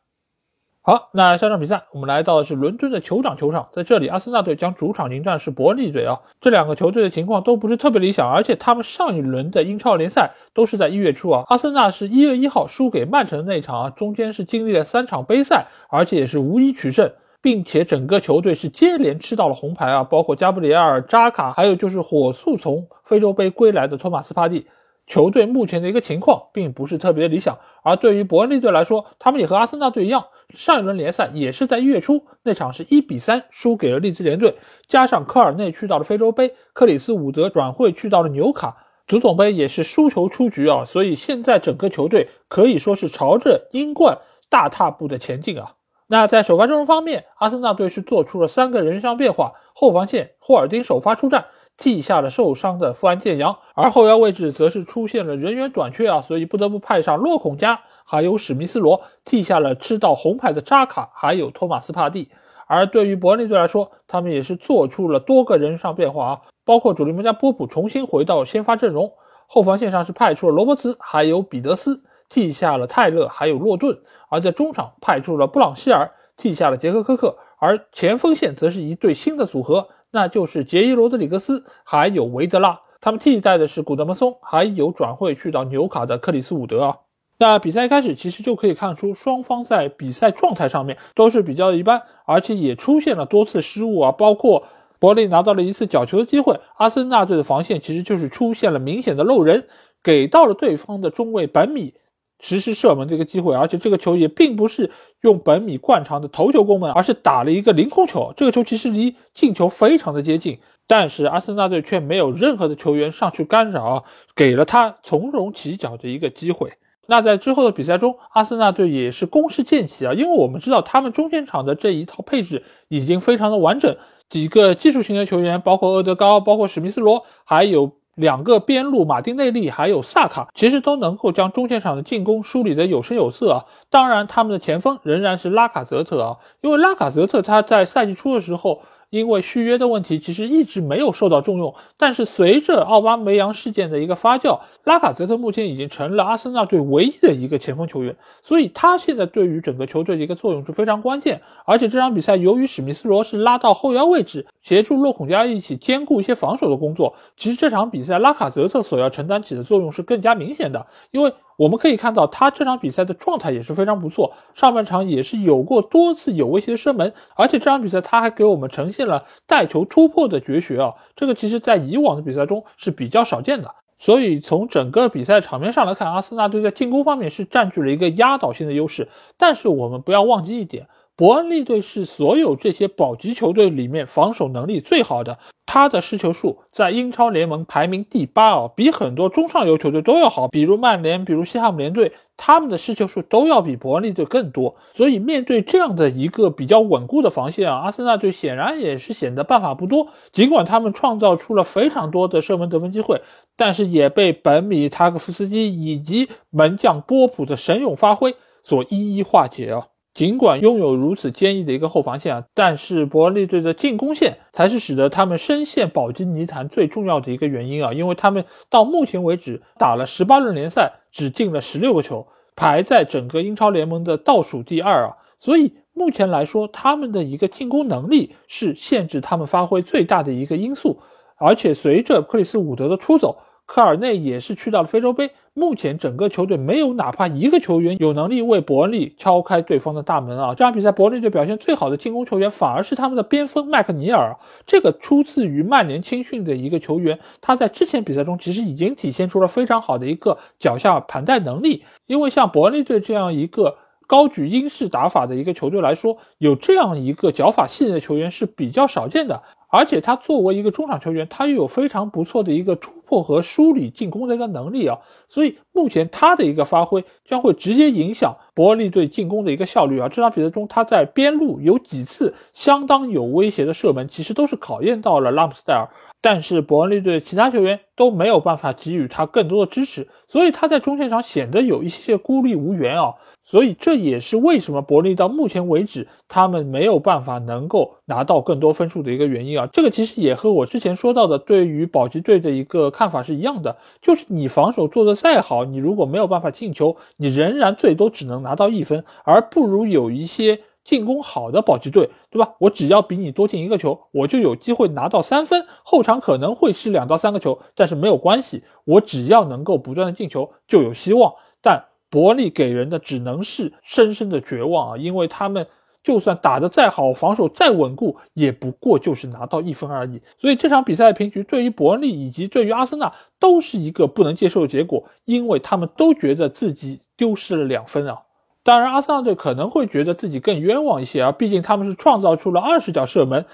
好，那下场比赛我们来到的是伦敦的酋长球场，在这里，阿森纳队将主场迎战是伯恩利队啊。这两个球队的情况都不是特别理想，而且他们上一轮的英超联赛都是在一月初啊。阿森纳是一月一号输给曼城的那一场啊，中间是经历了三场杯赛，而且也是无一取胜，并且整个球队是接连吃到了红牌啊，包括加布里埃尔、扎卡，还有就是火速从非洲杯归来的托马斯帕蒂。球队目前的一个情况并不是特别理想，而对于伯恩利队来说，他们也和阿森纳队一样，上一轮联赛也是在一月初那场是一比三输给了利兹联队，加上科尔内去到了非洲杯，克里斯伍德转会去到了纽卡，足总杯也是输球出局啊，所以现在整个球队可以说是朝着英冠大踏步的前进啊。那在首发阵容方面，阿森纳队是做出了三个人上变化，后防线霍尔丁首发出战。替下了受伤的富安健洋，而后腰位置则是出现了人员短缺啊，所以不得不派上洛孔加，还有史密斯罗替下了吃到红牌的扎卡，还有托马斯帕蒂。而对于伯恩利队来说，他们也是做出了多个人上变化啊，包括主力门将波普重新回到先发阵容，后防线上是派出了罗伯茨，还有彼得斯替下了泰勒，还有洛顿，而在中场派出了布朗希尔替下了杰克科克，而前锋线则是一对新的组合。那就是杰伊罗德里格斯，还有维德拉，他们替代的是古德蒙松，还有转会去到纽卡的克里斯伍德啊。那比赛一开始，其实就可以看出双方在比赛状态上面都是比较一般，而且也出现了多次失误啊，包括伯利拿到了一次角球的机会，阿森纳队的防线其实就是出现了明显的漏人，给到了对方的中卫本米。实施射门这个机会，而且这个球也并不是用本米惯常的头球攻门，而是打了一个凌空球。这个球其实离进球非常的接近，但是阿森纳队却没有任何的球员上去干扰，给了他从容起脚的一个机会。那在之后的比赛中，阿森纳队也是攻势渐起啊，因为我们知道他们中间场的这一套配置已经非常的完整，几个技术型的球员，包括厄德高，包括史密斯罗，还有。两个边路马丁内利还有萨卡，其实都能够将中线场的进攻梳理得有声有色啊。当然，他们的前锋仍然是拉卡泽特啊，因为拉卡泽特他在赛季初的时候。因为续约的问题，其实一直没有受到重用。但是随着奥巴梅扬事件的一个发酵，拉卡泽特目前已经成了阿森纳队唯一的一个前锋球员，所以他现在对于整个球队的一个作用是非常关键。而且这场比赛，由于史密斯罗是拉到后腰位置，协助洛孔加一起兼顾一些防守的工作，其实这场比赛拉卡泽特所要承担起的作用是更加明显的，因为。我们可以看到，他这场比赛的状态也是非常不错，上半场也是有过多次有威胁的射门，而且这场比赛他还给我们呈现了带球突破的绝学啊，这个其实在以往的比赛中是比较少见的。所以从整个比赛场面上来看，阿森纳队在进攻方面是占据了一个压倒性的优势。但是我们不要忘记一点，伯恩利队是所有这些保级球队里面防守能力最好的，他的失球数在英超联盟排名第八哦，比很多中上游球队都要好，比如曼联，比如西汉姆联队，他们的失球数都要比伯恩利队更多。所以面对这样的一个比较稳固的防线啊，阿森纳队显然也是显得办法不多。尽管他们创造出了非常多的射门得分机会，但是也被本米塔克夫斯基以及门将波普的神勇发挥所一一化解啊。尽管拥有如此坚毅的一个后防线啊，但是伯恩利队的进攻线才是使得他们深陷保级泥潭最重要的一个原因啊！因为他们到目前为止打了十八轮联赛，只进了十六个球，排在整个英超联盟的倒数第二啊！所以目前来说，他们的一个进攻能力是限制他们发挥最大的一个因素。而且随着克里斯伍德的出走，科尔内也是去到了非洲杯。目前整个球队没有哪怕一个球员有能力为伯恩利敲开对方的大门啊！这场比赛伯恩利队表现最好的进攻球员反而是他们的边锋麦克尼尔，这个出自于曼联青训的一个球员，他在之前比赛中其实已经体现出了非常好的一个脚下盘带能力。因为像伯恩利队这样一个高举英式打法的一个球队来说，有这样一个脚法细腻的球员是比较少见的。而且他作为一个中场球员，他又有非常不错的一个突和梳理进攻的一个能力啊，所以目前他的一个发挥将会直接影响伯恩利队进攻的一个效率啊。这场比赛中，他在边路有几次相当有威胁的射门，其实都是考验到了拉姆斯戴尔。但是伯恩利队其他球员都没有办法给予他更多的支持，所以他在中线上显得有一些孤立无援啊。所以这也是为什么伯利到目前为止他们没有办法能够拿到更多分数的一个原因啊。这个其实也和我之前说到的对于保级队的一个看法是一样的，就是你防守做得再好，你如果没有办法进球，你仍然最多只能拿到一分，而不如有一些。进攻好的保级队，对吧？我只要比你多进一个球，我就有机会拿到三分。后场可能会失两到三个球，但是没有关系，我只要能够不断的进球就有希望。但伯利给人的只能是深深的绝望啊，因为他们就算打得再好，防守再稳固，也不过就是拿到一分而已。所以这场比赛的平局对于伯利以及对于阿森纳都是一个不能接受的结果，因为他们都觉得自己丢失了两分啊。当然，阿森纳队可能会觉得自己更冤枉一些啊，毕竟他们是创造出了二十脚射门，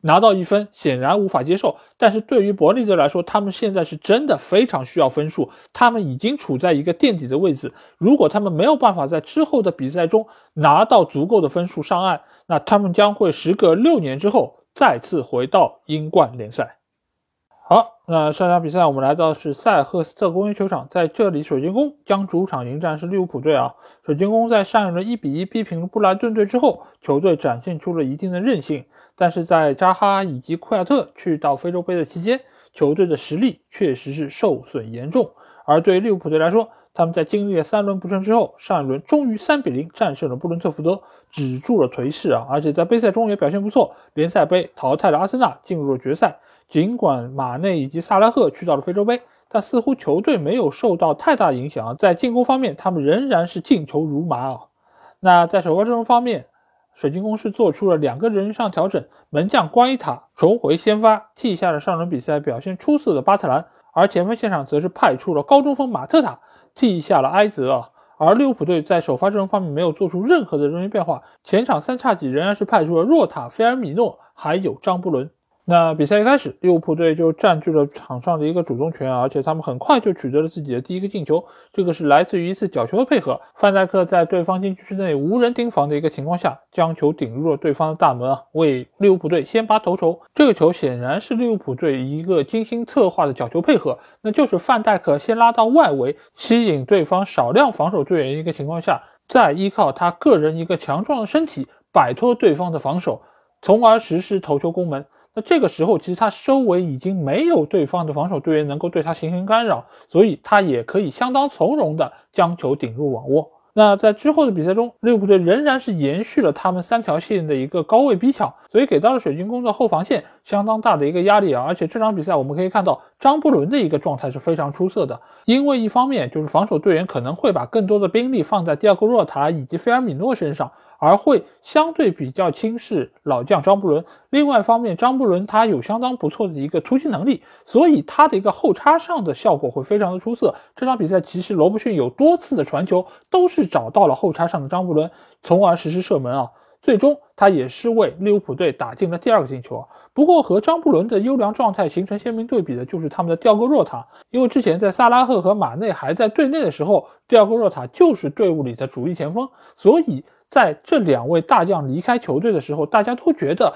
拿到一分，显然无法接受。但是对于伯利队来说，他们现在是真的非常需要分数，他们已经处在一个垫底的位置。如果他们没有办法在之后的比赛中拿到足够的分数上岸，那他们将会时隔六年之后再次回到英冠联赛。好，那上场比赛我们来到的是塞赫斯特公园球场，在这里水晶宫将主场迎战是利物浦队啊。水晶宫在上一轮一比一逼平了布莱顿队之后，球队展现出了一定的韧性，但是在扎哈以及库亚特去到非洲杯的期间，球队的实力确实是受损严重。而对于利物浦队来说，他们在经历了三轮不胜之后，上一轮终于三比零战胜了布伦特福德，止住了颓势啊，而且在杯赛中也表现不错，联赛杯淘汰了阿森纳，进入了决赛。尽管马内以及萨拉赫去到了非洲杯，但似乎球队没有受到太大影响。在进攻方面，他们仍然是进球如麻啊。那在首发阵容方面，水晶宫是做出了两个人上调整，门将瓜伊塔重回先发，替下了上轮比赛表现出色的巴特兰；而前锋线上则是派出了高中锋马特塔，替下了埃泽。而利物浦队在首发阵容方面没有做出任何的人员变化，前场三叉戟仍然是派出了若塔、菲尔米诺还有张伯伦。那比赛一开始，利物浦队就占据了场上的一个主动权，而且他们很快就取得了自己的第一个进球。这个是来自于一次角球的配合，范戴克在对方禁区之内无人盯防的一个情况下，将球顶入了对方的大门啊，为利物浦队先拔头筹。这个球显然是利物浦队一个精心策划的角球配合，那就是范戴克先拉到外围，吸引对方少量防守队员一个情况下，再依靠他个人一个强壮的身体摆脱对方的防守，从而实施头球攻门。那这个时候，其实他周围已经没有对方的防守队员能够对他形成干扰，所以他也可以相当从容的将球顶入网窝。那在之后的比赛中，利物浦队仍然是延续了他们三条线的一个高位逼抢，所以给到了水晶宫的后防线相当大的一个压力啊。而且这场比赛我们可以看到，张伯伦的一个状态是非常出色的，因为一方面就是防守队员可能会把更多的兵力放在迪亚戈若塔以及菲尔米诺身上。而会相对比较轻视老将张伯伦。另外一方面，张伯伦他有相当不错的一个突击能力，所以他的一个后插上的效果会非常的出色。这场比赛其实罗伯逊有多次的传球都是找到了后插上的张伯伦，从而实施射门啊。最终他也是为利物浦队打进了第二个进球啊。不过和张伯伦的优良状态形成鲜明对比的就是他们的吊戈若塔，因为之前在萨拉赫和马内还在队内的时候，吊戈若塔就是队伍里的主力前锋，所以在这两位大将离开球队的时候，大家都觉得。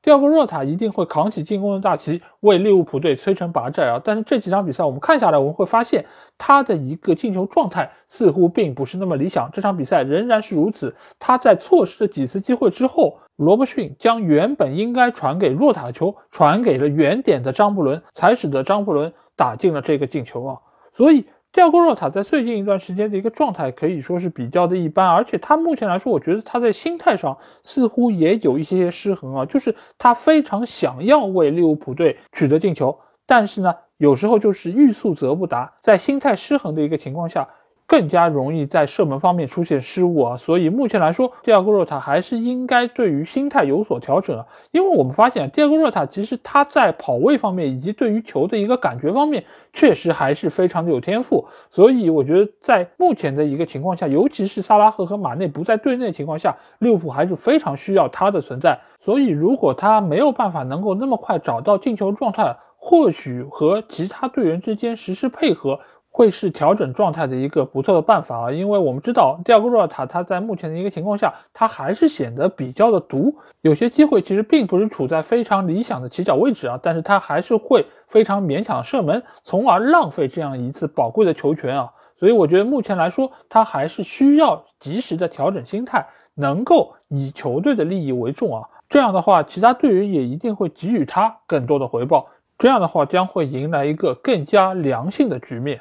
第二个若塔一定会扛起进攻的大旗，为利物浦队摧城拔寨啊！但是这几场比赛我们看下来，我们会发现他的一个进球状态似乎并不是那么理想。这场比赛仍然是如此。他在错失了几次机会之后，罗伯逊将原本应该传给若塔的球传给了远点的张伯伦，才使得张伯伦打进了这个进球啊！所以。蒂亚戈洛塔在最近一段时间的一个状态可以说是比较的一般，而且他目前来说，我觉得他在心态上似乎也有一些些失衡啊，就是他非常想要为利物浦队取得进球，但是呢，有时候就是欲速则不达，在心态失衡的一个情况下。更加容易在射门方面出现失误啊，所以目前来说，第二个若塔还是应该对于心态有所调整啊。因为我们发现，第二个若塔其实他在跑位方面以及对于球的一个感觉方面，确实还是非常的有天赋。所以我觉得，在目前的一个情况下，尤其是萨拉赫和马内不在队内情况下，利物浦还是非常需要他的存在。所以，如果他没有办法能够那么快找到进球状态，或许和其他队员之间实施配合。会是调整状态的一个不错的办法啊，因为我们知道第二个若塔他在目前的一个情况下，他还是显得比较的毒，有些机会其实并不是处在非常理想的起脚位置啊，但是他还是会非常勉强射门，从而浪费这样一次宝贵的球权啊，所以我觉得目前来说，他还是需要及时的调整心态，能够以球队的利益为重啊，这样的话，其他队员也一定会给予他更多的回报，这样的话将会迎来一个更加良性的局面。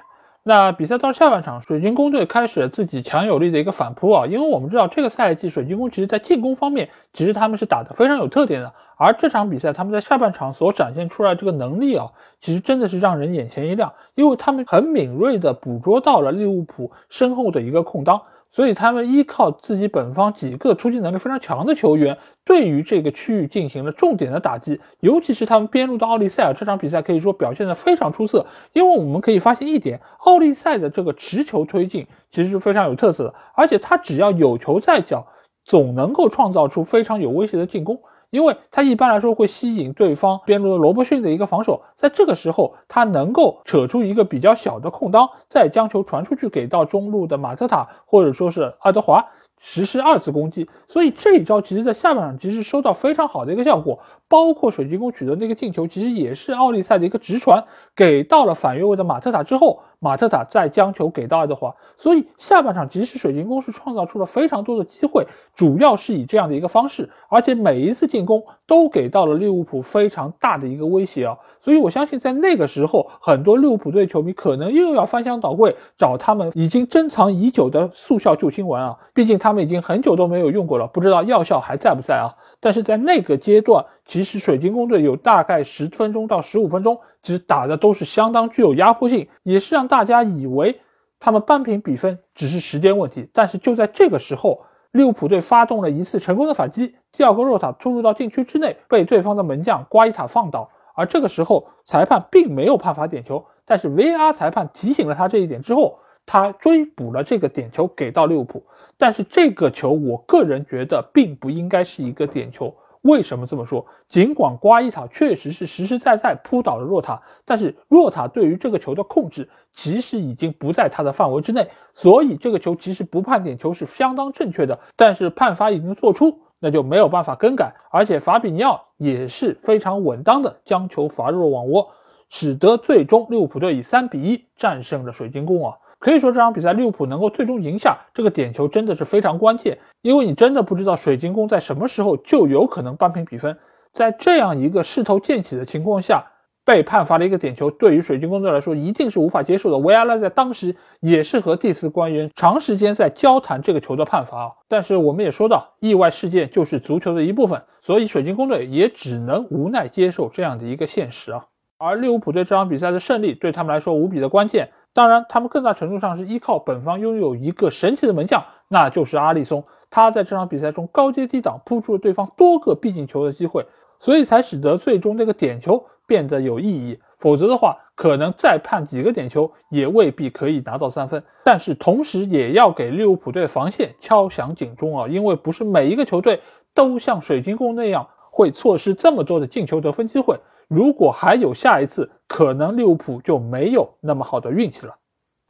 那比赛到下半场，水晶宫队开始了自己强有力的一个反扑啊，因为我们知道这个赛季水晶宫其实在进攻方面，其实他们是打得非常有特点的，而这场比赛他们在下半场所展现出来这个能力啊，其实真的是让人眼前一亮，因为他们很敏锐地捕捉到了利物浦身后的一个空当。所以他们依靠自己本方几个突击能力非常强的球员，对于这个区域进行了重点的打击。尤其是他们边路的奥利塞尔，这场比赛可以说表现得非常出色。因为我们可以发现一点，奥利塞的这个持球推进其实是非常有特色的，而且他只要有球在脚，总能够创造出非常有威胁的进攻。因为他一般来说会吸引对方边路的罗伯逊的一个防守，在这个时候他能够扯出一个比较小的空当，再将球传出去给到中路的马特塔或者说是爱德华。实施二次攻击，所以这一招其实，在下半场其实收到非常好的一个效果。包括水晶宫取得那个进球，其实也是奥利赛的一个直传，给到了反越位的马特塔之后，马特塔再将球给到爱德华。所以下半场，即使水晶宫是创造出了非常多的机会，主要是以这样的一个方式，而且每一次进攻都给到了利物浦非常大的一个威胁啊。所以我相信，在那个时候，很多利物浦队球迷可能又要翻箱倒柜找他们已经珍藏已久的速效救心丸啊，毕竟他。他们已经很久都没有用过了，不知道药效还在不在啊？但是在那个阶段，其实水晶宫队有大概十分钟到十五分钟，其实打的都是相当具有压迫性，也是让大家以为他们扳平比分只是时间问题。但是就在这个时候，利物浦队发动了一次成功的反击，第二个若塔突入到禁区之内，被对方的门将瓜伊塔放倒，而这个时候裁判并没有判罚点球，但是 VR 裁判提醒了他这一点之后。他追补了这个点球给到利物浦，但是这个球我个人觉得并不应该是一个点球。为什么这么说？尽管瓜伊塔确实是实实在在扑倒了若塔，但是若塔对于这个球的控制其实已经不在他的范围之内，所以这个球其实不判点球是相当正确的。但是判罚已经做出，那就没有办法更改。而且法比尼奥也是非常稳当的将球罚入了网窝，使得最终利物浦队以三比一战胜了水晶宫啊。可以说这场比赛利物浦能够最终赢下这个点球真的是非常关键，因为你真的不知道水晶宫在什么时候就有可能扳平比分。在这样一个势头渐起的情况下，被判罚了一个点球，对于水晶宫队来说一定是无法接受的。维埃拉在当时也是和第四官员长时间在交谈这个球的判罚啊。但是我们也说到，意外事件就是足球的一部分，所以水晶宫队也只能无奈接受这样的一个现实啊。而利物浦队这场比赛的胜利对他们来说无比的关键。当然，他们更大程度上是依靠本方拥有一个神奇的门将，那就是阿里松。他在这场比赛中高接低挡，扑出了对方多个必进球的机会，所以才使得最终这个点球变得有意义。否则的话，可能再判几个点球也未必可以拿到三分。但是同时也要给利物浦队的防线敲响警钟啊，因为不是每一个球队。都像水晶宫那样会错失这么多的进球得分机会。如果还有下一次，可能利物浦就没有那么好的运气了。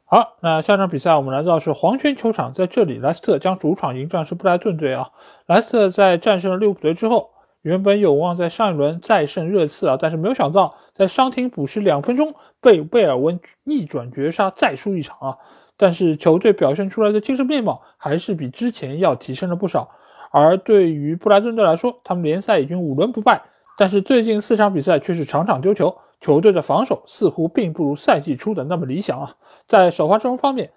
好，那下场比赛我们来到是黄泉球场，在这里莱斯特将主场迎战是布莱顿队啊。莱斯特在战胜了利物浦队之后，原本有望在上一轮再胜热刺啊，但是没有想到在伤停补时两分钟被贝尔温逆转绝杀，再输一场啊。但是球队表现出来的精神面貌还是比之前要提升了不少。而对于布莱顿队来说，他们联赛已经五轮不败。但是最近四场比赛却是场场丢球，球队的防守似乎并不如赛季初的那么理想啊。在首发阵容方面，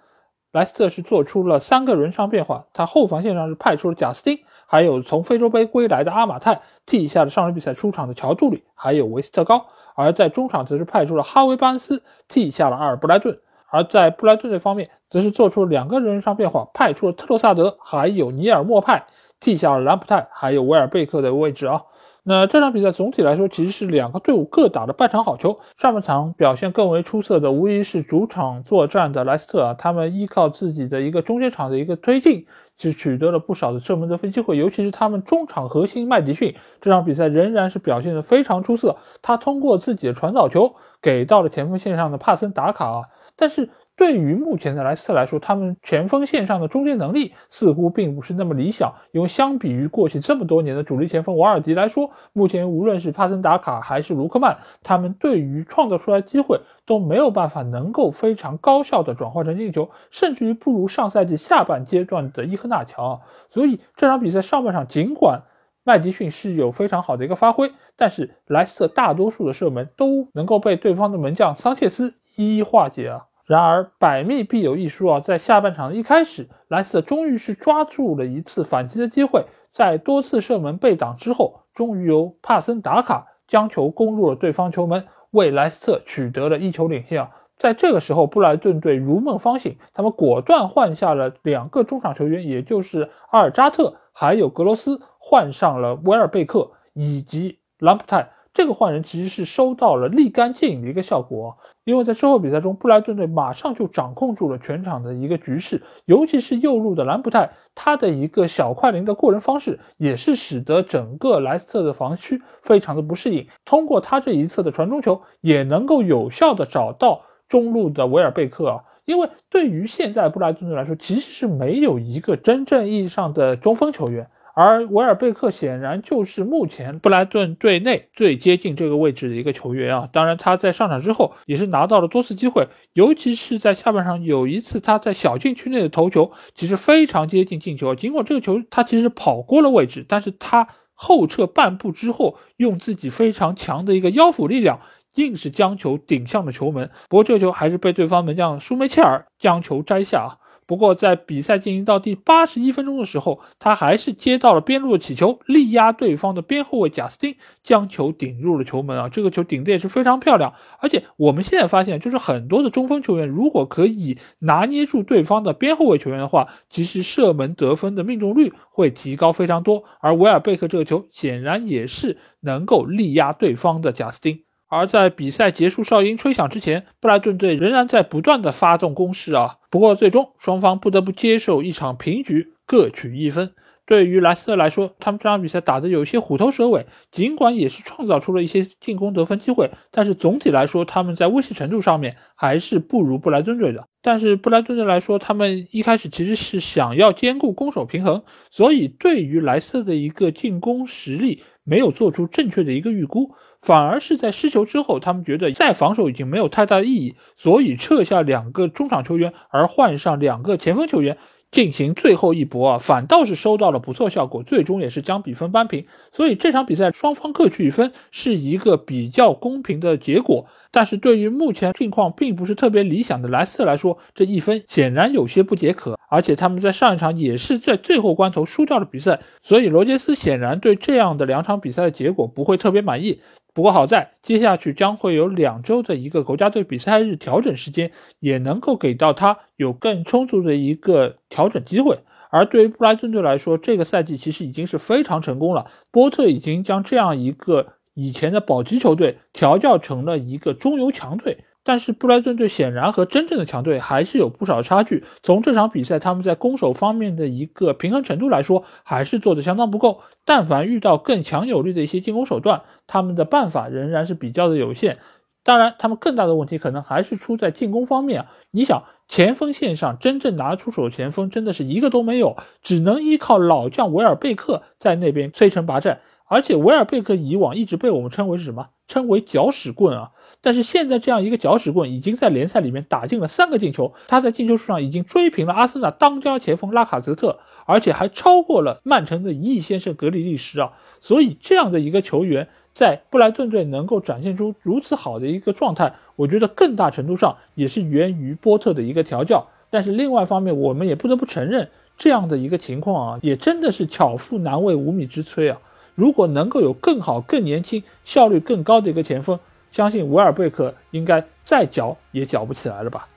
莱斯特是做出了三个人上变化，他后防线上是派出了贾斯汀，还有从非洲杯归来的阿马泰，替下了上轮比赛出场的乔杜里，还有维斯特高。而在中场则是派出了哈维巴恩斯，替下了阿尔布莱顿。而在布莱顿队方面，则是做出了两个人上变化，派出了特洛萨德，还有尼尔莫派，替下了兰普泰，还有维尔贝克的位置啊。那这场比赛总体来说，其实是两个队伍各打了半场好球。上半场表现更为出色的，无疑是主场作战的莱斯特啊。他们依靠自己的一个中间场的一个推进，是取得了不少的射门得分机会。尤其是他们中场核心麦迪逊，这场比赛仍然是表现的非常出色。他通过自己的传导球，给到了前锋线上的帕森打卡啊。但是。对于目前的莱斯特来说，他们前锋线上的终结能力似乎并不是那么理想。因为相比于过去这么多年的主力前锋瓦尔迪来说，目前无论是帕森达卡还是卢克曼，他们对于创造出来机会都没有办法能够非常高效的转化成进球，甚至于不如上赛季下半阶段的伊赫纳乔。所以这场比赛上半场，尽管麦迪逊是有非常好的一个发挥，但是莱斯特大多数的射门都能够被对方的门将桑切斯一一化解啊。然而，百密必有一疏啊！在下半场的一开始，莱斯特终于是抓住了一次反击的机会，在多次射门被挡之后，终于由帕森达卡将球攻入了对方球门，为莱斯特取得了一球领先啊！在这个时候，布莱顿队如梦方醒，他们果断换下了两个中场球员，也就是阿尔扎特还有格罗斯，换上了威尔贝克以及兰普泰。这个换人其实是收到了立竿见影的一个效果，因为在之后比赛中，布莱顿队马上就掌控住了全场的一个局势，尤其是右路的兰普泰，他的一个小快灵的过人方式，也是使得整个莱斯特的防区非常的不适应。通过他这一侧的传中球，也能够有效的找到中路的维尔贝克啊，因为对于现在布莱顿队来说，其实是没有一个真正意义上的中锋球员。而维尔贝克显然就是目前布莱顿队内最接近这个位置的一个球员啊！当然，他在上场之后也是拿到了多次机会，尤其是在下半场有一次他在小禁区内的头球，其实非常接近进球。尽管这个球他其实跑过了位置，但是他后撤半步之后，用自己非常强的一个腰腹力量，硬是将球顶向了球门。不过这个球还是被对方门将舒梅切尔将球摘下啊！不过，在比赛进行到第八十一分钟的时候，他还是接到了边路的起球，力压对方的边后卫贾斯汀，将球顶入了球门啊！这个球顶的也是非常漂亮。而且我们现在发现，就是很多的中锋球员，如果可以拿捏住对方的边后卫球员的话，其实射门得分的命中率会提高非常多。而维尔贝克这个球显然也是能够力压对方的贾斯汀。而在比赛结束哨音吹响之前，布莱顿队仍然在不断的发动攻势啊。不过最终双方不得不接受一场平局，各取一分。对于莱斯特来说，他们这场比赛打得有些虎头蛇尾，尽管也是创造出了一些进攻得分机会，但是总体来说他们在威胁程度上面还是不如布莱顿队的。但是布莱顿队来说，他们一开始其实是想要兼顾攻守平衡，所以对于莱斯特的一个进攻实力没有做出正确的一个预估。反而是在失球之后，他们觉得再防守已经没有太大意义，所以撤下两个中场球员，而换上两个前锋球员进行最后一搏啊，反倒是收到了不错效果，最终也是将比分扳平。所以这场比赛双方各取一分，是一个比较公平的结果。但是对于目前境况并不是特别理想的莱斯特来说，这一分显然有些不解渴，而且他们在上一场也是在最后关头输掉了比赛，所以罗杰斯显然对这样的两场比赛的结果不会特别满意。不过好在接下去将会有两周的一个国家队比赛日调整时间，也能够给到他有更充足的一个调整机会。而对于布莱顿队来说，这个赛季其实已经是非常成功了，波特已经将这样一个。以前的保级球队调教成了一个中游强队，但是布莱顿队显然和真正的强队还是有不少差距。从这场比赛他们在攻守方面的一个平衡程度来说，还是做的相当不够。但凡遇到更强有力的一些进攻手段，他们的办法仍然是比较的有限。当然，他们更大的问题可能还是出在进攻方面啊！你想，前锋线上真正拿得出手前锋真的是一个都没有，只能依靠老将维尔贝克在那边摧城拔寨。而且维尔贝克以往一直被我们称为是什么？称为搅屎棍啊！但是现在这样一个搅屎棍已经在联赛里面打进了三个进球，他在进球数上已经追平了阿森纳当家前锋拉卡泽特，而且还超过了曼城的一亿先生格里利什啊！所以这样的一个球员。在布莱顿队能够展现出如此好的一个状态，我觉得更大程度上也是源于波特的一个调教。但是另外一方面，我们也不得不承认，这样的一个情况啊，也真的是巧妇难为无米之炊啊。如果能够有更好、更年轻、效率更高的一个前锋，相信维尔贝克应该再搅也搅不起来了吧。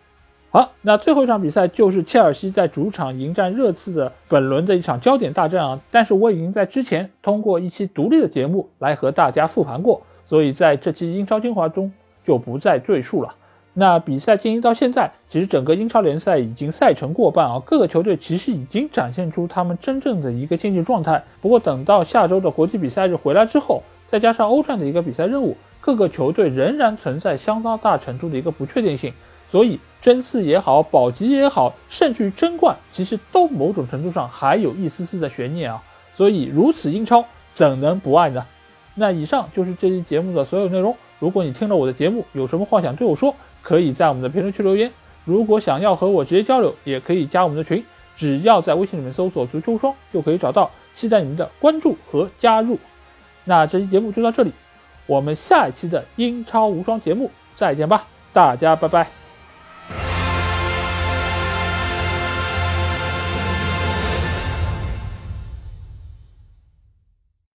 好，那最后一场比赛就是切尔西在主场迎战热刺的本轮的一场焦点大战啊！但是我已经在之前通过一期独立的节目来和大家复盘过，所以在这期英超精华中就不再赘述了。那比赛进行到现在，其实整个英超联赛已经赛程过半啊，各个球队其实已经展现出他们真正的一个竞技状态。不过等到下周的国际比赛日回来之后，再加上欧战的一个比赛任务，各个球队仍然存在相当大程度的一个不确定性。所以争四也好，保级也好，甚至于争冠，其实都某种程度上还有一丝丝的悬念啊。所以如此英超怎能不爱呢？那以上就是这期节目的所有内容。如果你听了我的节目，有什么话想对我说，可以在我们的评论区留言。如果想要和我直接交流，也可以加我们的群，只要在微信里面搜索“足球无双”就可以找到。期待你们的关注和加入。那这期节目就到这里，我们下一期的英超无双节目再见吧，大家拜拜。